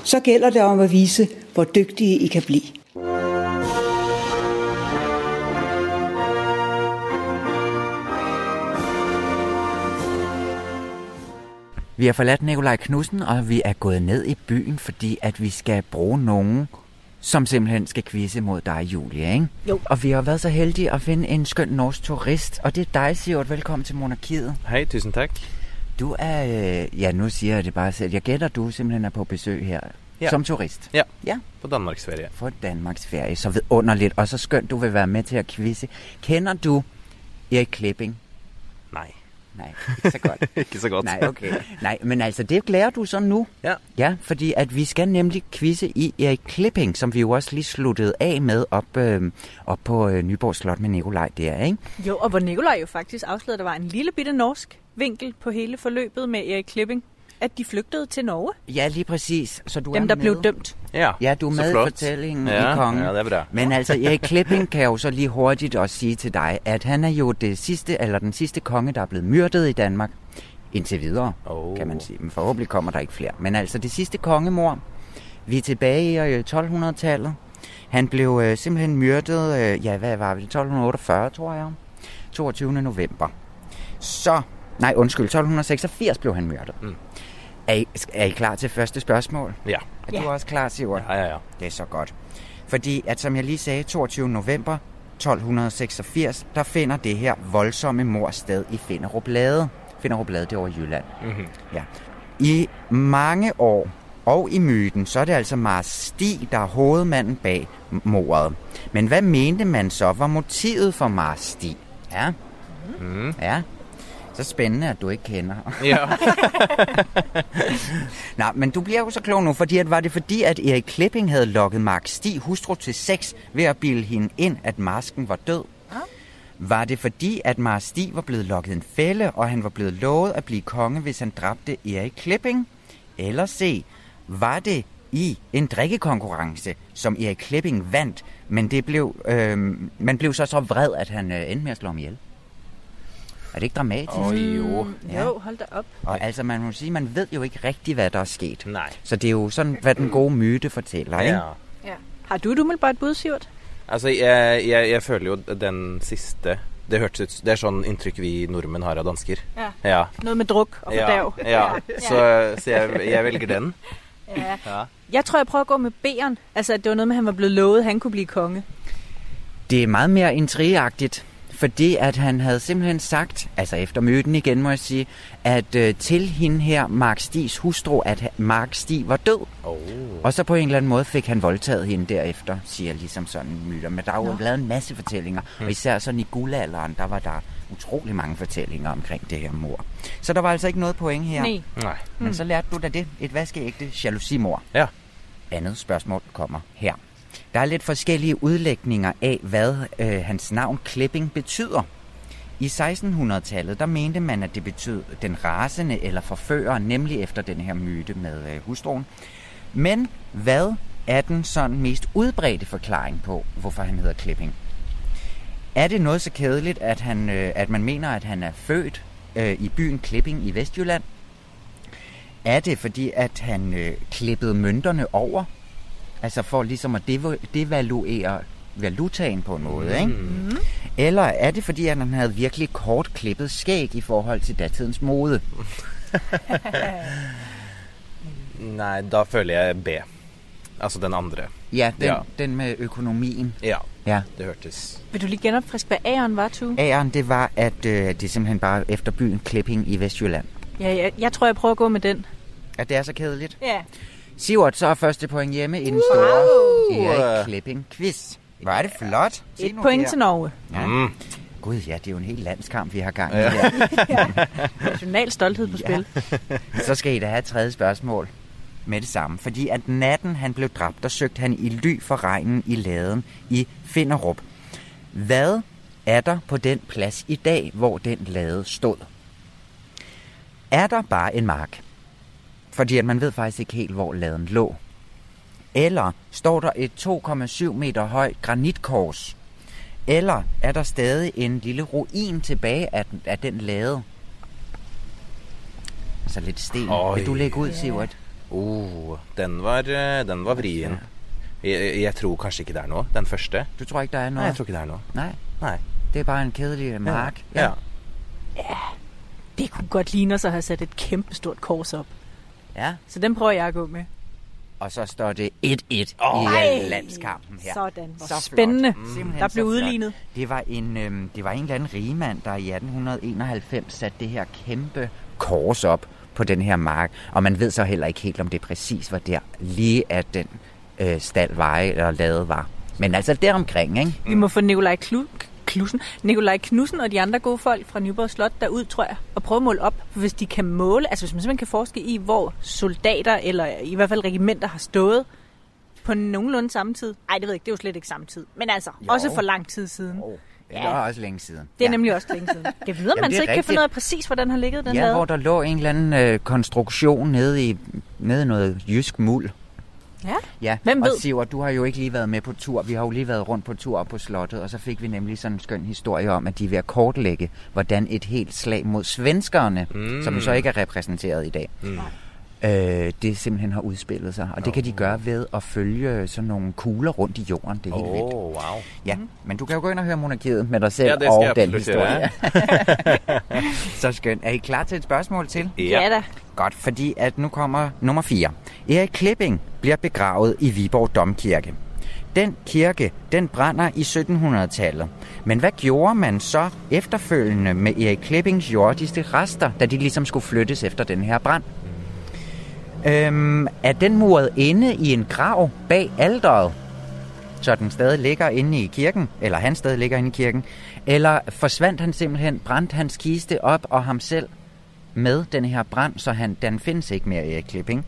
Så gælder det om at vise, hvor dygtige I kan blive. Vi har forladt Nikolaj Knudsen, og vi er gået ned i byen, fordi at vi skal bruge nogen, som simpelthen skal quizze mod dig, Julie, ikke? Jo. Og vi har været så heldige at finde en skøn norsk turist, og det er dig, Sivert. Velkommen til Monarkiet. Hej, tusind tak. Du er, øh, ja nu siger jeg det bare selv, jeg gætter, du simpelthen er på besøg her ja. som turist. Ja, Ja, på Danmarksferie. for Danmarks ferie. Så vidunderligt, og så skønt, du vil være med til at quizze. Kender du Erik Klipping? Nej, ikke så godt. ikke så godt. Nej, okay. Nej, men altså, det lærer du så nu. Ja. Ja, fordi at vi skal nemlig quizze i Erik Klipping, som vi jo også lige sluttede af med op, øh, op på øh, Nyborg Slot med Nikolaj der, ikke? Jo, og hvor Nikolaj jo faktisk afslørede, at der var en lille bitte norsk vinkel på hele forløbet med Erik Klipping. At de flygtede til Norge. Ja, lige præcis. Så du er Dem, der med. blev dømt. Ja, Ja, du er så med i flot. fortællingen ja, i Kongen. Ja, det er. Men altså, Erik Klipping kan jo så lige hurtigt også sige til dig, at han er jo det sidste, eller den sidste konge, der er blevet myrdet i Danmark. Indtil videre, Oh. kan man sige. Men forhåbentlig kommer der ikke flere. Men altså, det sidste kongemor. Vi er tilbage i øh, 1200-tallet. Han blev øh, simpelthen myrdet, øh, ja, hvad var det, 1248, tror jeg. 22. november. Så, nej, undskyld, 1286 blev han myrdet. Mm. Er, I, er I klar til første spørgsmål? Ja, Er Ja. du også klar, Sivert? ja, ja. ja. Det er så godt. Fordi, at som jeg lige sagde, 22. november 1286, der finder det her voldsomme mor sted i Finderup Lade. Finderup Lade, det er over Jylland. Mhm. Ja. I mange år, og i myten, så er det altså Mars Stig, der er hovedmanden bag mordet. Men hvad mente man så var motivet for Mars Stig? Ja. Mm. Ja. Så spændende, at du ikke kender. Ja. Nej, men du bliver jo så klog nu, fordi at var det fordi, at Erik Klipping havde lokket Mark Stig hustru til sex ved at bilde hende ind, at masken var død? Var det fordi, at Mars Stig var blevet lokket i en fælde, og han var blevet lovet at blive konge, hvis han dræbte Erik Klipping? Eller C. Var det i en drikkekonkurrence, som Erik Klipping vandt, men det blev, øh, man blev så så vred, at han øh, endte med at slå ham ihjel? Er det ikke dramatisk? Åh, jo. Ja. Jo, hold da op. Og altså, man må sige, man ved jo ikke rigtigt, hvad der er sket. Nej. Så det er jo sådan, hvad den gode myte fortæller, ikke? Ja. Ja. Har du et umiddelbart bud, Sivert? Altså, jeg, jeg, jeg føler jo den siste Det hørtes ut Det er sånn inntrykk vi nordmenn har av dansker. Ja. Ja. Noget med druk og Ja, fordav. ja. Så, så jeg, jeg velger den. ja. Ja. Jeg tror, jeg prøver at gå med B'eren. Altså, at det var noget med, at han var blevet lovet, at han kunne blive konge. Det er meget mere intrigeagtigt, fordi at han havde simpelthen sagt, altså efter myten igen må jeg sige, at øh, til hende her, Mark Stigs hustru, at Mark Stig var død. Oh. Og så på en eller anden måde fik han voldtaget hende derefter, siger ligesom sådan myter. Men der er jo Nå. lavet en masse fortællinger, og især sådan i guldalderen, der var der utrolig mange fortællinger omkring det her mor. Så der var altså ikke noget point her. Nej. Nej. Men så lærte du da det. Et vaskeægte jalousimor. Ja. Andet spørgsmål kommer her. Der er lidt forskellige udlægninger af, hvad øh, hans navn Klipping betyder. I 1600-tallet, der mente man, at det betød den rasende eller forfører, nemlig efter den her myte med øh, hustruen. Men hvad er den sådan mest udbredte forklaring på, hvorfor han hedder Klipping? Er det noget så kedeligt, at, han, øh, at man mener, at han er født øh, i byen Klipping i Vestjylland? Er det fordi, at han øh, klippede mønterne over? Altså for ligesom at dev- devaluere valutaen på en måde, ikke? Mm. Eller er det fordi, at han havde virkelig kort klippet skæg i forhold til datidens mode? Nei, da føler jeg B. Altså den andre. Ja, den, Ja. den med økonomien. Ja, Ja. det hørtes Vil du lige genopfriske, hvad A'eren var, Tu? Æren, det var, at øh, det simpelthen bare efter byen Klipping i Vestjylland. Ja, jeg, jeg tror, jeg prøver at gå med den. At det er så kedeligt. Ja. Sivert, så er første point hjemme i den store Erik Klipping quiz. Hvor er det flot. Se Et point der. til Norge. Ja. mm. Gud, ja, det er jo en helt landskamp, vi har gang i her. National stolthed på spil. Så skal I da have et tredje spørgsmål med det samme. Fordi at natten han blev dræbt, der søgte han i ly for regnen i laden i Finderup. Hvad er der på den plads i dag, hvor den lade stod? Er der bare en mark? Fordi at man ved faktisk ikke helt, hvor laden lå. Eller står der et 2,7 meter højt granitkors? Eller er der stadig en lille ruin tilbage af den, af den lade? Altså lidt sten. Oj. Vil du lægge ud, Sivert? Oh, den var, eh, den var vrien. Jeg, jeg tror kanskje ikke det er noe. Den første. Du tror ikke, der er Nei, noget? jeg tror ikke det er noe. Nej, Nei. det er bare en kedelig mark. Ja. Det kunne godt ligne os at have sat et kæmpestort kors op. ja. Så den prøver jeg at gå med. Og så står det 1-1 i Ej. øh, landskampen her. Sådan. Hvor Så flot. spændende. Simpelthen Der blev flot. udlignet. Det var, en, øhm, det var en eller anden rigmand, der i 1891 satte det her kæmpe kors op på den her mark. Og man ved så heller ikke helt, om det præcis var der, lige at den øh, stald veje eller lavet var. Men altså deromkring, ikke? Vi må få Nikolaj Klu- Knudsen, Nikolaj Knudsen og de andre gode folk fra Nyborg Slot derud, tror jeg, og prøve at måle op. Hvis de kan måle, altså hvis man simpelthen kan forske i, hvor soldater eller i hvert fald regimenter har stået på nogenlunde samme tid. Nej, det ved jeg ikke, det er jo slet ikke samme tid. Men altså, Jo. jo. også for lang tid siden. Det Ja. var også længe siden. Det er ja. nemlig også længe siden. Det Jamen, man det så ikke kan rigtigt. finde ud af præcis, hvordan har ligget den Ja, lade. hvor der lå en eller anden øh, konstruktion nede i, nede i noget jysk muld. Ja. Ja, Hvem og ved? Siver, du har jo ikke lige været med på tur. Vi har jo lige været rundt på tur op på slottet, og så fik vi nemlig sådan en skøn historie om, at de er ved at kortlægge, hvordan et helt slag mod svenskerne, mm. som jo så ikke er repræsenteret i dag, mm. Øh, det simpelthen har udspillet sig. Og det kan de gøre ved at følge sådan nogle kugler rundt i jorden. Det er helt Åh, vildt. wow. Ja, men du kan jo gå ind og høre monarkiet med dig selv Ja, og jeg den historie. så skønt. Er I klar til et spørgsmål til? Ja da. Godt, fordi at nu kommer nummer 4. Erik Klipping bliver begravet i Viborg Domkirke. Den kirke, den brænder i 1700-tallet. Men hvad gjorde man så efterfølgende med Erik Klippings jordiske rester, da de ligesom skulle flyttes efter den her brand? Øhm, er den muret inde i en grav bag alderet, så den stadig ligger inde i kirken, eller han stadig ligger inde i kirken, eller forsvandt han simpelthen, brændte hans kiste op og ham selv med den her brand, så han, den findes ikke mere Erik Klipping.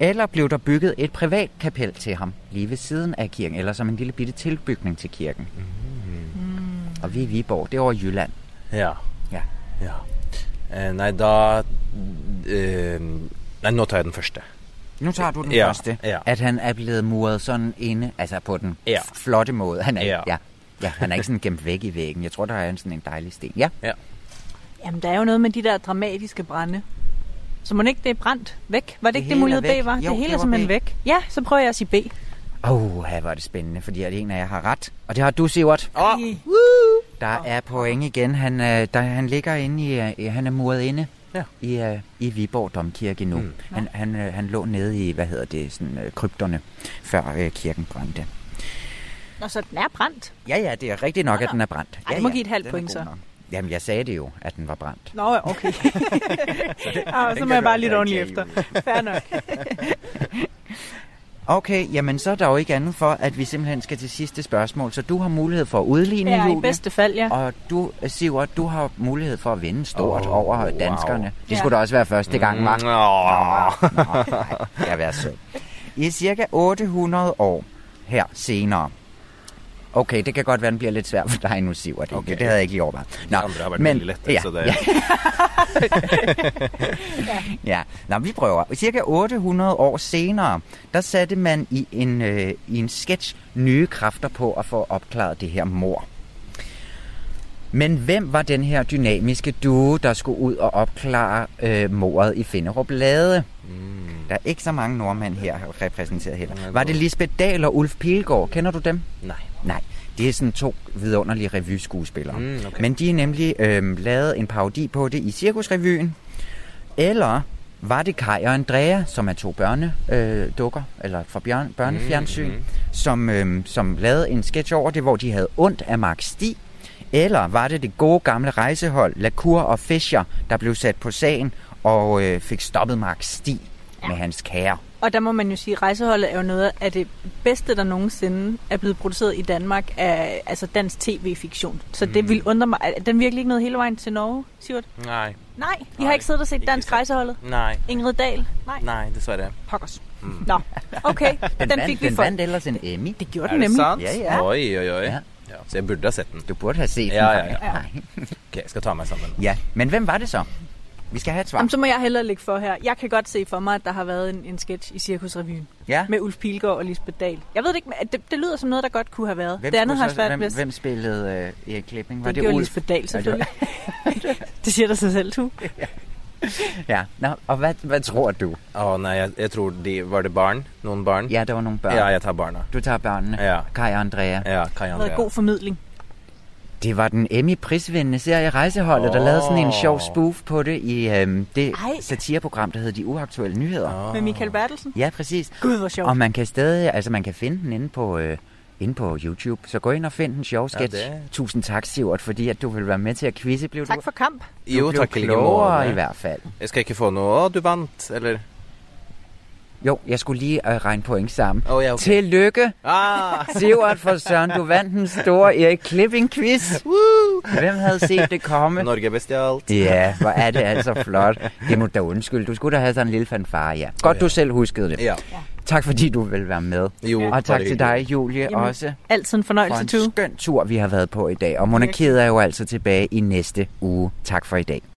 Eller blev der bygget et privat kapel til ham lige ved siden af kirken, eller som en lille bitte tilbygning til kirken. Mm. Og vi er i Viborg, det er over i Jylland. Ja. Ja. ja. Eh, nei, da eh, Nei, nå tar jeg den første. Nu tager du den Ja, første, ja. at han er blevet muret sådan inde, altså på den Ja. flotte måde. Han er, Ja. ja. Ja, han er ikke sådan gemt væk i væggen. Jeg tror, der er en sådan en dejlig sten. Ja. Jamen, der er jo noget med de der dramatiske brænde. Så må ikke det er brændt væk? Var det, Det ikke det mulighed. B var? Jo, det hele det er simpelthen B. væk. Ja, så prøver jeg at sige B. Åh, oh, her var det spændende, fordi at en af jer har ret. Og det har du, Sivert. Ah, Der er point igen. Han, øh, der, han ligger inde i, øh, han er muret inde Ja. i, øh, i Viborg Domkirke nu. Mm. Han, han, øh, han lå nede i, hvad hedder det, sådan, øh, krypterne, før øh, kirken brændte. Nå, så den er brændt. Ja, ja, det er rigtigt nok, at den er brændt. Ej, ja, det må ja, give et halvt point, så. nok. Jamen, jeg sagde det jo, at den var brændt. Nå, ja, okay. ah, så må jeg bare lidt ordentligt efter. Fair nok. Okay, jamen så er der jo ikke andet for, at vi simpelthen skal til sidste spørgsmål. Så du har mulighed for at udligne, Ja, i Julie. bedste fald, ja. Og du, Sivert, du har mulighed for at vinde stort oh, over wow. danskerne. Det Ja. skulle da også være første gang, var. Åh. Nej, jeg vil sød. I cirka 800 år her senere. Okay, det kan godt være, den bliver lidt svært for dig nu, Sivert. Okay. Okay. Det havde jeg ikke lige overvejet. Nå, andre har været veldig lette, så det- Ja. ja. Nå, vi prøver. Cirka 800 år senere, der satte man i en, øh, i en sketch nye kræfter på at få opklaret det her mor. Men hvem var den her dynamiske duo, der skulle ud og opklare øh, mordet i Finderup Lade? Mm. Der er ikke så mange nordmænd her repræsenteret heller. Var det Lisbeth Dahl og Ulf Pilgaard? Kender du dem? Nej. Nej, det er sådan to vidunderlige revyskuespillere. Mm, okay. Men de er nemlig øh, lavet en parodi på det i Cirkusrevyen. Eller var det Kai og Andrea, som er to børnedukker, øh, dukker, eller fra bjørn, børnefjernsyn, mm, Mm. Som, øh, som lavede en sketch over det, hvor de havde ondt af Mark Stig. Eller var det det gode gamle rejsehold, Lacour og Fischer, der blev sat på sagen og øh, fik stoppet Mark Stig ja. med hans kære? Og der må man jo sige, at rejseholdet er jo noget af det bedste, der nogensinde er blevet produceret i Danmark af altså dansk tv-fiktion. Så det vil undre mig. Er den virkelig ikke noget hele vejen til Norge, Sivert? Nej. Nej, I har Nej, ikke siddet og set ikke dansk set. rejseholdet? Nej. Ingrid Dahl? Nej. Nej, desværre. Pokkers. Nå, okay. Den, Den, fik vi den for. vandt ellers en Emmy. Det gjorde Er den det nemlig. sant? Ja, ja. Oi, oi, oi. Ja. Ja. Så jeg burde ha sett den. Du burde have set Ja, den. ja, ja. faktisk. Nej. Ok, jeg skal ta meg sammen. ja. Men hvem var det så? Vi skal have et svar. Jamen, så må jeg hellere lægge for her. Jeg kan godt se for mig, at der har været en, en sketch i Cirkusrevyen Ja. med Ulf Pilgaard og Lisbeth Dahl. Jeg ved det ikke, men det, det lyder som noget, der godt kunne have været. Hvem, det andet har svært hvem, ved. hvem spillede øh, Erik Klipping? Var det, det, gjorde Ulf? Lisbeth Dahl Ja, selvfølgelig. det siger der sig selv, du. Ja, Nå, og hvad, hvad tror du? Å nei, jeg, jeg tror de Var det barn? Noen barn? Ja, der var nogle børn. Ja, jeg tar barna. Du tager børnene. Ja. Kai og Andrea. Ja, Kai Det har Andrea. været god formidling. Det var den Emmy-prisvindende serie Rejseholdet, der Åh. lavede sådan en sjov spoof på det i øhm, det Ej. satireprogram, der hed De Uaktuelle Nyheder. Ah. Med Michael Bertelsen. Ja, præcis. Gud, hvor sjovt. Og man kan stadig, altså man kan finde den inde på, øh, inde på YouTube. Så gå ind og find en sjov sketch. Ja, Tusind tak, Sivert, fordi at du vil være med til at quizze. Blev Tak du, for kamp. du Jo, blev like klogere i hvert fald. Jeg skal ikke få noe. Å, du vant, eller? Jo, jeg skulle lige uh, regne point sammen. Åh, ja, okay. Tillykke, Ah! Sivert for Søren. Du vandt den store Erik Klipping-quiz. Hvem havde set det komme? Norge er best i alt. Ja, hvor er det altså flot. Det må du da undskylde. Du skulle da have sådan en lille fanfare, ja. Godt, du selv huskede det. Ja. Tak fordi du vil være med. Jo, Og tak til dig, Julie, Jamen, også. Altid en For fornøjelse, en Tue. skøn tur, vi har været på i dag. Og Monarkiet er jo altså tilbage i næste uge. Tak for i dag.